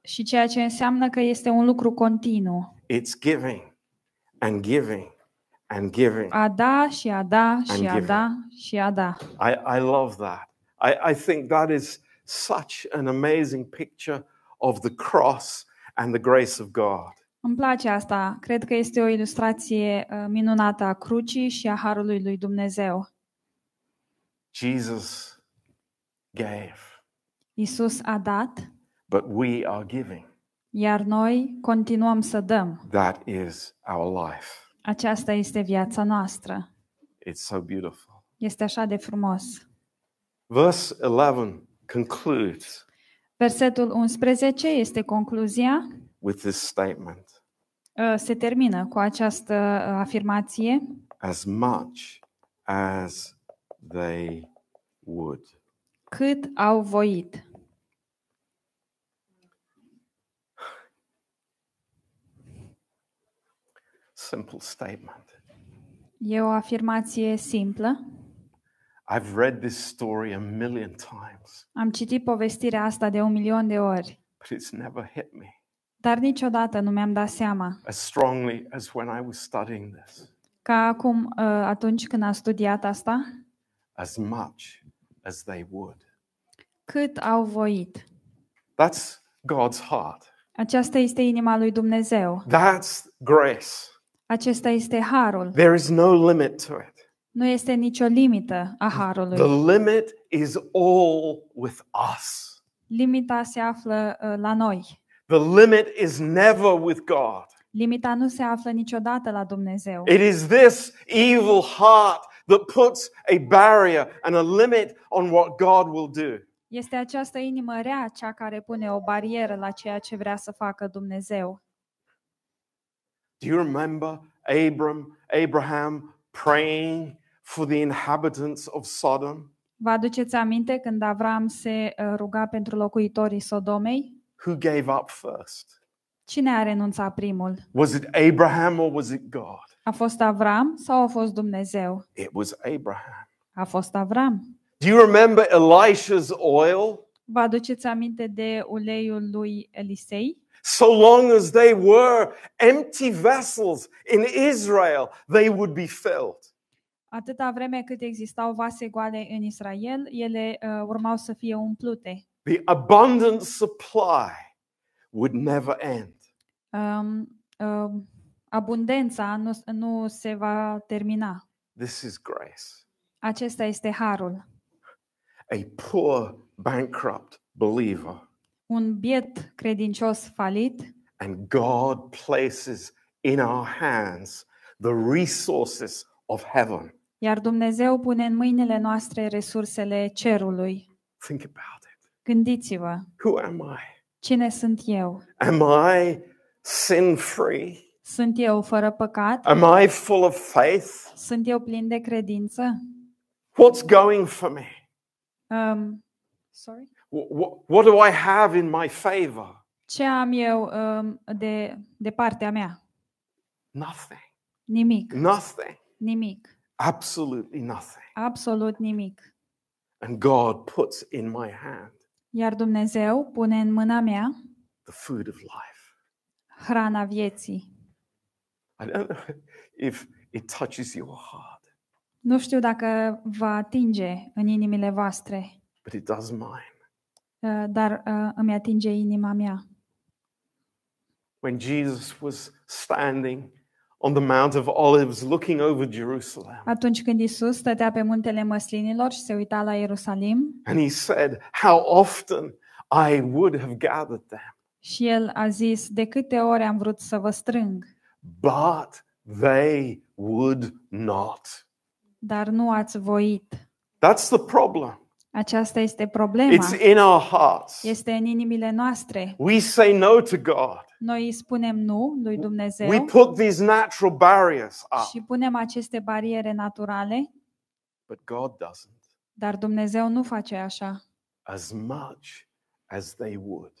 și ceea ce înseamnă că este un lucru continuu. It's giving and giving and giving. A da și a da și a giving. da și a da. I, I love that. I, I think that is such an amazing picture of the cross and the grace of God. Îmi place asta. Cred că este o ilustrație uh, minunată a crucii și a harului lui Dumnezeu. Jesus gave, Isus a dat, but we are giving. iar noi continuăm să dăm. That is our life. Aceasta este viața noastră. It's so beautiful. Este așa de frumos. Verse 11 concludes Versetul 11 este concluzia. with this statement Uh, Se termină cu această uh, afirmație. as much as they would. Cât au voit. Simple statement. E o afirmație simplă. I've read this story a million times, Am citit povestirea asta de un milion de ori, but it's never hit me dar niciodată nu mi-am dat seama as strongly as when I was studying this. ca acum, uh, atunci când am studiat asta, As much as they would. cât au voit. That's God's heart. Aceasta este inima lui Dumnezeu. That's grace. Acesta este harul. There is no limit to it. Nu este nicio limită a The harului. limit is all with us. Limita se află uh, la noi. The limit is never with God. Limita nu se află niciodată la Dumnezeu. It is this evil heart that puts a barrier and a limit on what God will do. Este această inimă rea cea care pune o barieră la ceea ce vrea să facă Dumnezeu. Do you remember Abram, Abraham praying for the inhabitants of Sodom? Vă aduceți aminte când Avram se uh, ruga pentru locuitorii Sodomei? Who gave up first? Cine a renunțat primul? Was it Abraham or was it God? A fost Avram sau a fost Dumnezeu? It was Abraham. A fost Avram. Do you remember Elisha's oil? Vă aduceți aminte de uleiul lui Elisei? So long as they were empty vessels in Israel, they would be filled. Atâta vreme cât existau vase goale în Israel, ele uh, urmau să fie umplute. The abundant supply would never end. Um, uh, abundența nu, nu se va termina. This is grace. Acesta este harul. A poor, bankrupt believer, Un biet credincios falit and God places in our hands the resources of heaven. Iar Dumnezeu pune în mâinile noastre resursele cerului. Think about it. Gândiți-vă, Who am I? cine sunt eu? Am I sin free? Sunt eu fără păcat? Am I full of faith? Sunt eu plin de credință? What's going for me? Um, sorry? What, what do I have in my favor? Ce am eu um, de, de partea mea? Nothing. Nimic. Nothing. Nimic. Absolutely nothing. Absolut nimic. And God puts in my hand Iar Dumnezeu pune în mâna mea the food of life. hrana vieții. I don't know if it touches your heart, Nu știu dacă va atinge în inimile voastre, but it does mine. Uh, dar uh, îmi atinge inima mea. When Jesus was standing on the Mount of Olives looking over Jerusalem, Atunci când Isus stătea pe muntele măslinilor și se uita la Ierusalim and he said, How often I would have gathered them, și el a zis, de câte ori am vrut să vă strâng, but they would not. dar nu ați voit. That's the problem. Aceasta este problema. It's in our hearts. Este în inimile noastre. We say no to God. Noi îi spunem nu lui Dumnezeu We put these natural barriers up, și punem aceste bariere naturale, but God doesn't. dar Dumnezeu nu face așa. As much as they would.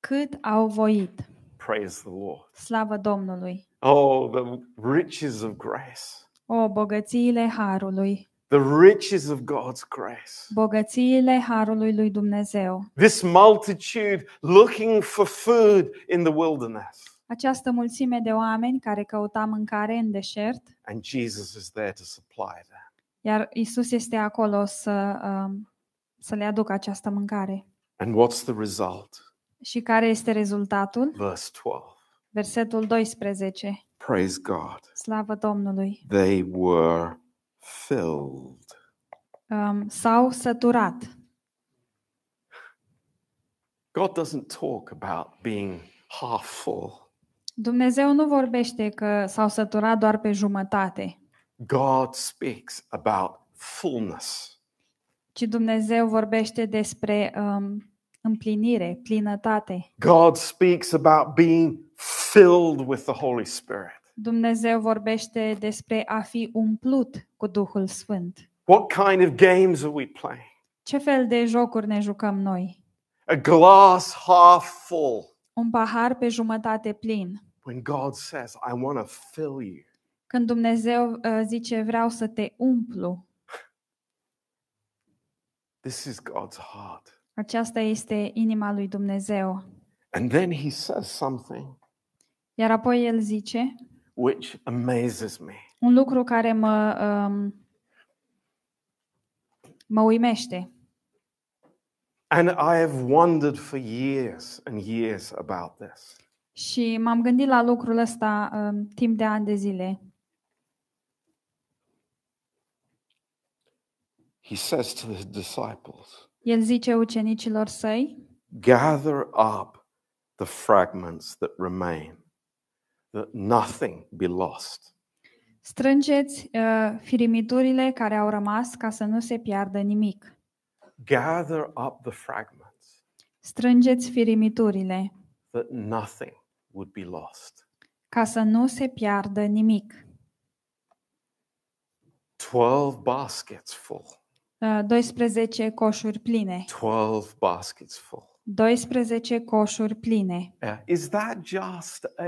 Cât au voit. Praise the Lord. Slavă Domnului! Oh, the riches of grace. O, bogățiile harului! The riches of God's grace. bogățiile harului lui Dumnezeu. This multitude looking for food in the wilderness. Această mulțime de oameni care căuta mâncare în deșert, And Jesus is there to supply that. iar Isus este acolo să, um, să le aducă această mâncare. And what's the result? Și care este rezultatul? Verse 12. Versetul 12. Praise God. Slavă Domnului! They were filled. Um, s-au săturat. God doesn't talk about being half full. Dumnezeu nu vorbește că s-au săturat doar pe jumătate, God speaks about fullness. ci Dumnezeu vorbește despre um, împlinire, plinătate. God speaks about being filled with the Holy Spirit. Dumnezeu vorbește despre a fi umplut cu Duhul Sfânt. What kind of games are we playing? Ce fel de jocuri ne jucăm noi? A glass half full. Un pahar pe jumătate plin. When God says, I want to fill you. Când Dumnezeu uh, zice vreau să te umplu, This is God's heart. aceasta este inima lui Dumnezeu. And then he says something Iar apoi el zice which amazes me. un lucru care mă, um, mă uimește. And I have wondered for years and years about this. Și m-am gândit la lucrul ăsta um, timp de ani de zile. He says to his disciples, El zice ucenicilor săi, Gather up the fragments that remain, that nothing be lost. strângeți uh, firimiturile care au rămas ca să nu se piardă nimic. Gather up the fragments, Strângeți firimiturile that nothing would be lost. ca să nu se piardă nimic. 12 baskets full. Uh, 12 coșuri pline. 12 baskets full. 12 coșuri pline. Uh, is that just a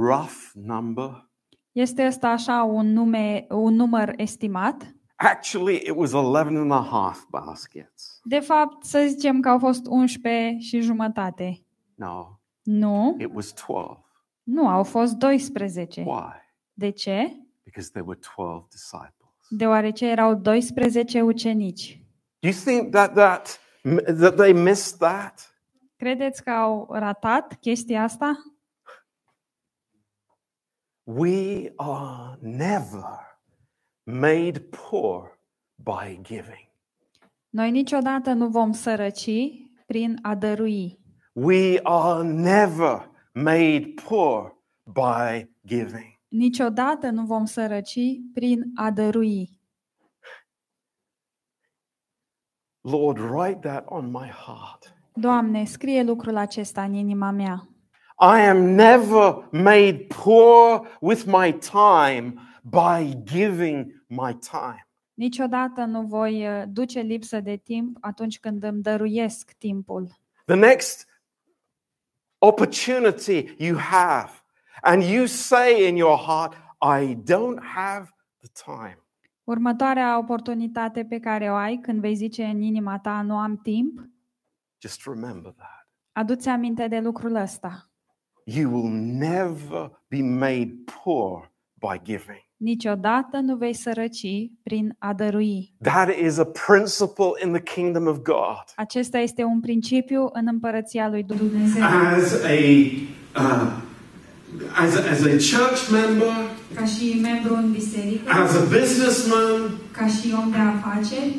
rough number? Este ăsta așa un, nume, un număr estimat? Actually, it was 11 and a half baskets. De fapt, să zicem că au fost 11 și jumătate. No, Nu, it was 12. nu, au fost 12. Why? De ce? Because there were 12 disciples. Deoarece erau 12 ucenici. Do you think that, that, that they missed that? Credeți că au ratat chestia asta? We are never made poor by giving. Noi niciodată nu vom sărăci prin a dărui. We are never made poor by giving. Niciodată nu vom sărăci prin a dărui. Lord, write that on my heart. Doamne, scrie lucrul acesta în inima mea. I am never made poor with my time by giving my time. Niciodată nu voi uh, duce lipsă de timp atunci când îmi dăruiesc timpul. The next opportunity you have, and you say in your heart, I don't have the time. Următoarea oportunitate pe care o ai când vei zice în inima ta nu am timp, Just remember that. adu-ți aminte de lucrul ăsta. You will never be made poor by giving. Niciodată nu vei sărăci prin a dărui. That is a principle in the kingdom of God. Acesta este un principiu în împărăția lui Dumnezeu. as a uh, as a, as a church member, Ca și membru în biserică, as a businessman, ca și om de afaceri,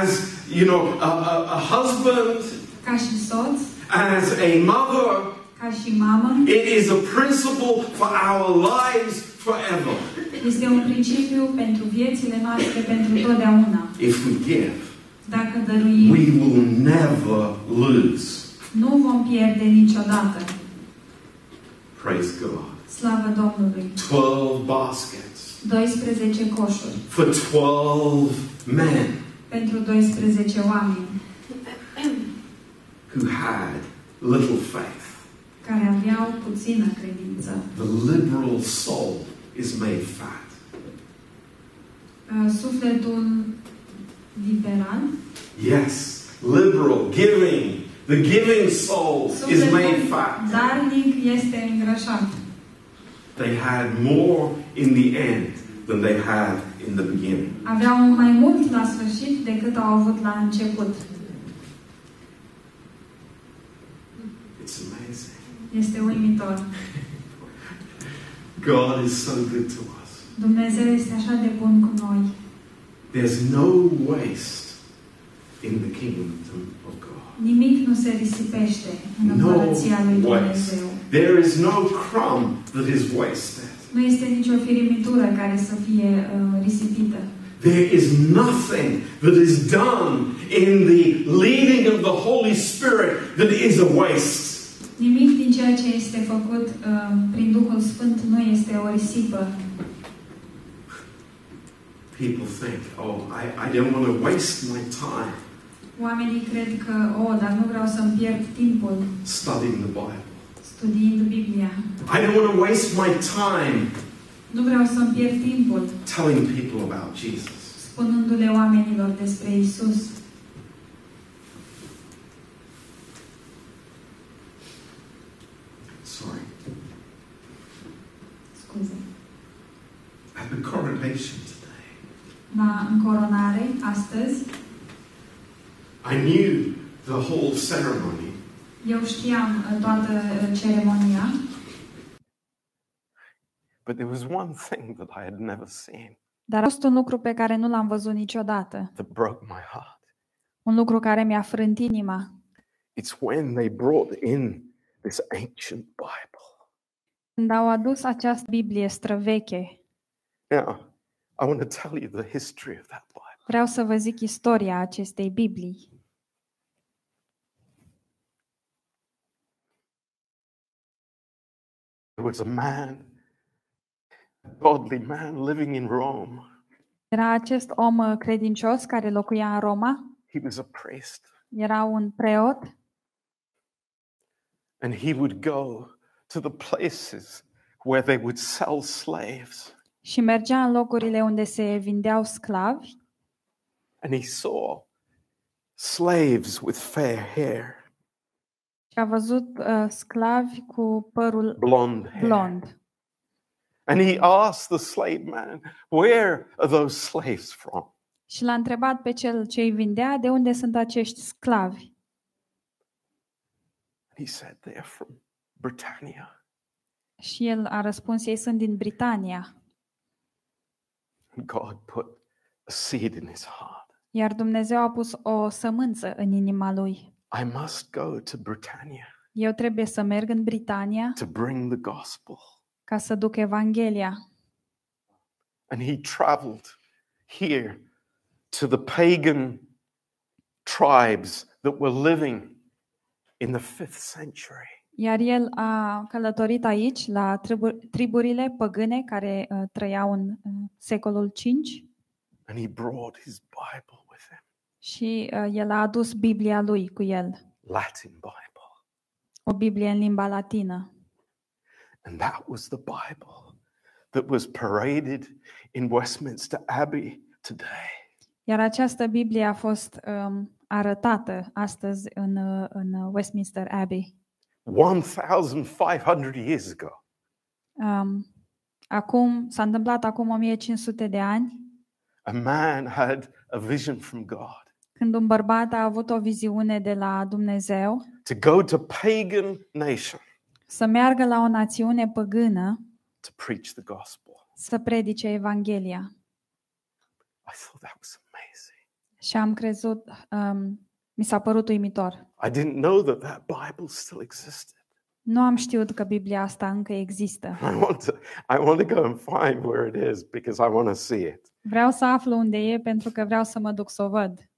as you know, a, a, a husband, ca și soț, as a mother. Ca și mamă, It is a principle for our lives forever. este un principiu pentru viețile noastre pentru totdeauna. If we give, Dacă dăruim, we will never lose. nu vom pierde niciodată. Praise God. Slavă Domnului! 12 baskets 12 coșuri for 12 men pentru 12 oameni who had little faith. Care aveau puțină credință. The liberal soul is made fat. Uh, Sufletul liberal. Yes, liberal, giving. The giving soul is made Sufletul fat. darnic este îngrășat. They had more in the end than they had in the beginning. Aveau mai mult la sfârșit decât au avut la început. Este uimitor. God is so good to us. Dumnezeu este așa de bun cu noi. There's no waste in the kingdom of God. Nimic nu se risipește în împărăția lui. Dumnezeu. There is no crumb that is wasted. Nu este nicio firimitură care să fie uh, risipită. There is nothing that is done in the leading of the Holy Spirit that is a waste. Nimic din ceea ce este făcut uh, prin Duhul Sfânt nu este o risipă. People think, oh, I, I don't want to waste my time Oamenii cred că, oh, dar nu vreau să-mi pierd timpul studying the Bible. studiind Biblia. I don't want to waste my time Nu vreau să-mi pierd timpul telling people about Jesus. spunându-le oamenilor despre Isus. Sorry. Scuze. At the coronation today, La încoronare, astăzi, I knew the whole ceremony, eu știam uh, toată uh, ceremonia, But there was one thing that I had never seen dar a fost un lucru pe care nu l-am văzut niciodată. that broke my heart. Un lucru care mi-a frânt inima. It's when they brought in this ancient Bible. Când au adus această Biblie străveche, Now, I want to tell you the history of that Bible. vreau să vă zic istoria acestei Biblii. There was a man, a godly man living in Rome. Era acest om uh, credincios care locuia în Roma, He was a priest, era un preot and he would go to the places where they would sell slaves. Și mergea în locurile unde se vindeau sclavi And he saw slaves with fair hair, și a văzut uh, sclavi cu părul blonde hair. blond. And he asked the slave man, Where are those slaves from? Și l-a întrebat pe cel ce îi vindea de unde sunt acești sclavi. And he said, They're from Britannia. Și el a răspuns, ei sunt din Britania. God put a seed in his heart. Iar Dumnezeu a pus o sămânță în inima lui. I must go to Britannia Eu trebuie să merg în Britania to bring the gospel. ca să duc Evanghelia. And he traveled here to the pagan tribes that were living in the fifth century. Iar el a călătorit aici, la tribu- triburile păgâne care uh, trăiau în uh, secolul 5 And he brought his Bible with him, și uh, el a adus Biblia lui cu el, Latin Bible. o Biblie în limba latină. And that was the Bible that was paraded in Westminster Abbey today. Iar această Biblie a fost um, arătată astăzi în, uh, în Westminster Abbey. 1,500 years ago. Um, acum, s-a întâmplat acum 1500 de ani, A man had a vision from God când un bărbat a avut o viziune de la Dumnezeu to go to pagan nation să meargă la o națiune păgână to preach the gospel. să predice Evanghelia. I thought that was amazing. Și am crezut, um, mi s-a părut uimitor. I didn't know that that Bible still existed. Nu am știut că Biblia asta încă există. *laughs* I want to I want to go and find where it is because I want to see it. Vreau să aflu unde e pentru că vreau să mă duc să o văd.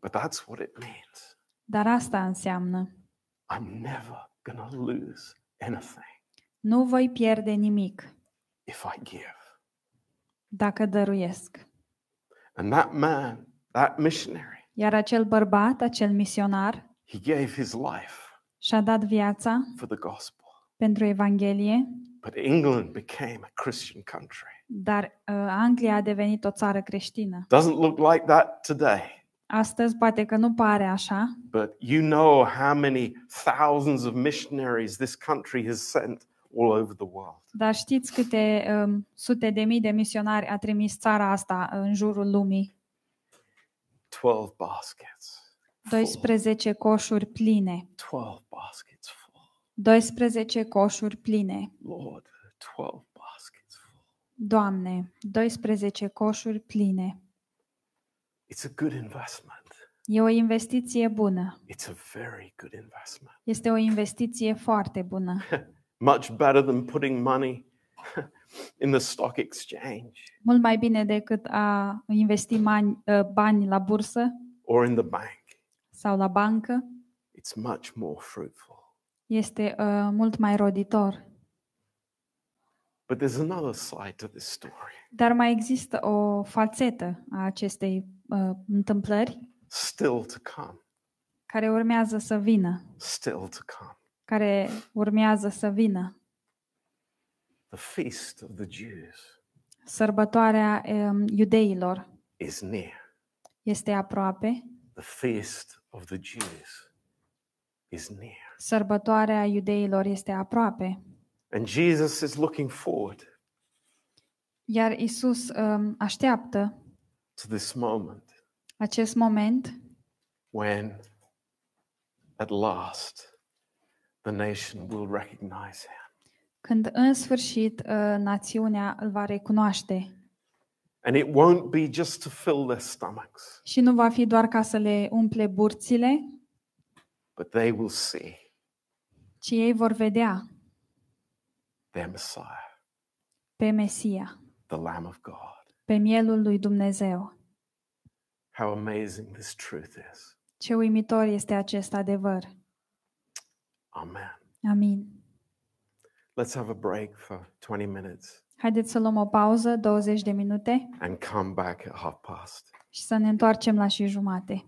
But that's what it means. Dar asta înseamnă, I'm never going to lose anything nu voi pierde nimic if I give. dacă dăruiesc. And that man, that missionary, Iar acel bărbat, acel misionar, he gave his life și-a dat viața for the gospel. pentru Evanghelie, But England became a Christian country. Dar uh, Anglia a devenit o țară creștină. Doesn't look like that today. Astăzi poate că nu pare așa, But you know how many thousands of missionaries this country has sent all over the world. dar știți câte um, sute de mii de misionari a trimis țara asta în jurul lumii? 12 baskets. full. 12 coșuri pline. 12 baskets full. 12 coșuri pline. Lord, 12 baskets full. Doamne, 12 coșuri pline. It's a good investment. E o investiție bună. It's a very good investment. Este o investiție foarte bună. *laughs* Much better than putting money in the stock exchange Mult mai bine decât a investi mani, uh, bani la bursă or in the bank. sau la bancă. It's much more fruitful. Este uh, mult mai roditor. But there's another side to this story. Dar mai există o fațetă a acestei uh, întâmplări Still to come. care urmează să vină, Still to come. care urmează să vină. The feast of the Jews Sărbătoarea um, iudeilor is near. este aproape. The feast of the Jews is near. Sărbătoarea iudeilor este aproape. And Jesus is looking forward Iar Isus um, așteaptă to this moment acest moment when, at last, the nation will recognize him. Când în sfârșit uh, națiunea îl va recunoaște. And it won't be just to fill their stomachs, Și nu va fi doar ca să le umple burțile, but they will see ci ei vor vedea their Messiah, pe Mesia, the Lamb of God. pe mielul lui Dumnezeu. How amazing this truth is. Ce uimitor este acest adevăr. Amen. Amin. Let's have a break for 20 minutes Haideți să luăm o pauză, 20 de minute, and come back at half past. și să ne întoarcem la și jumate.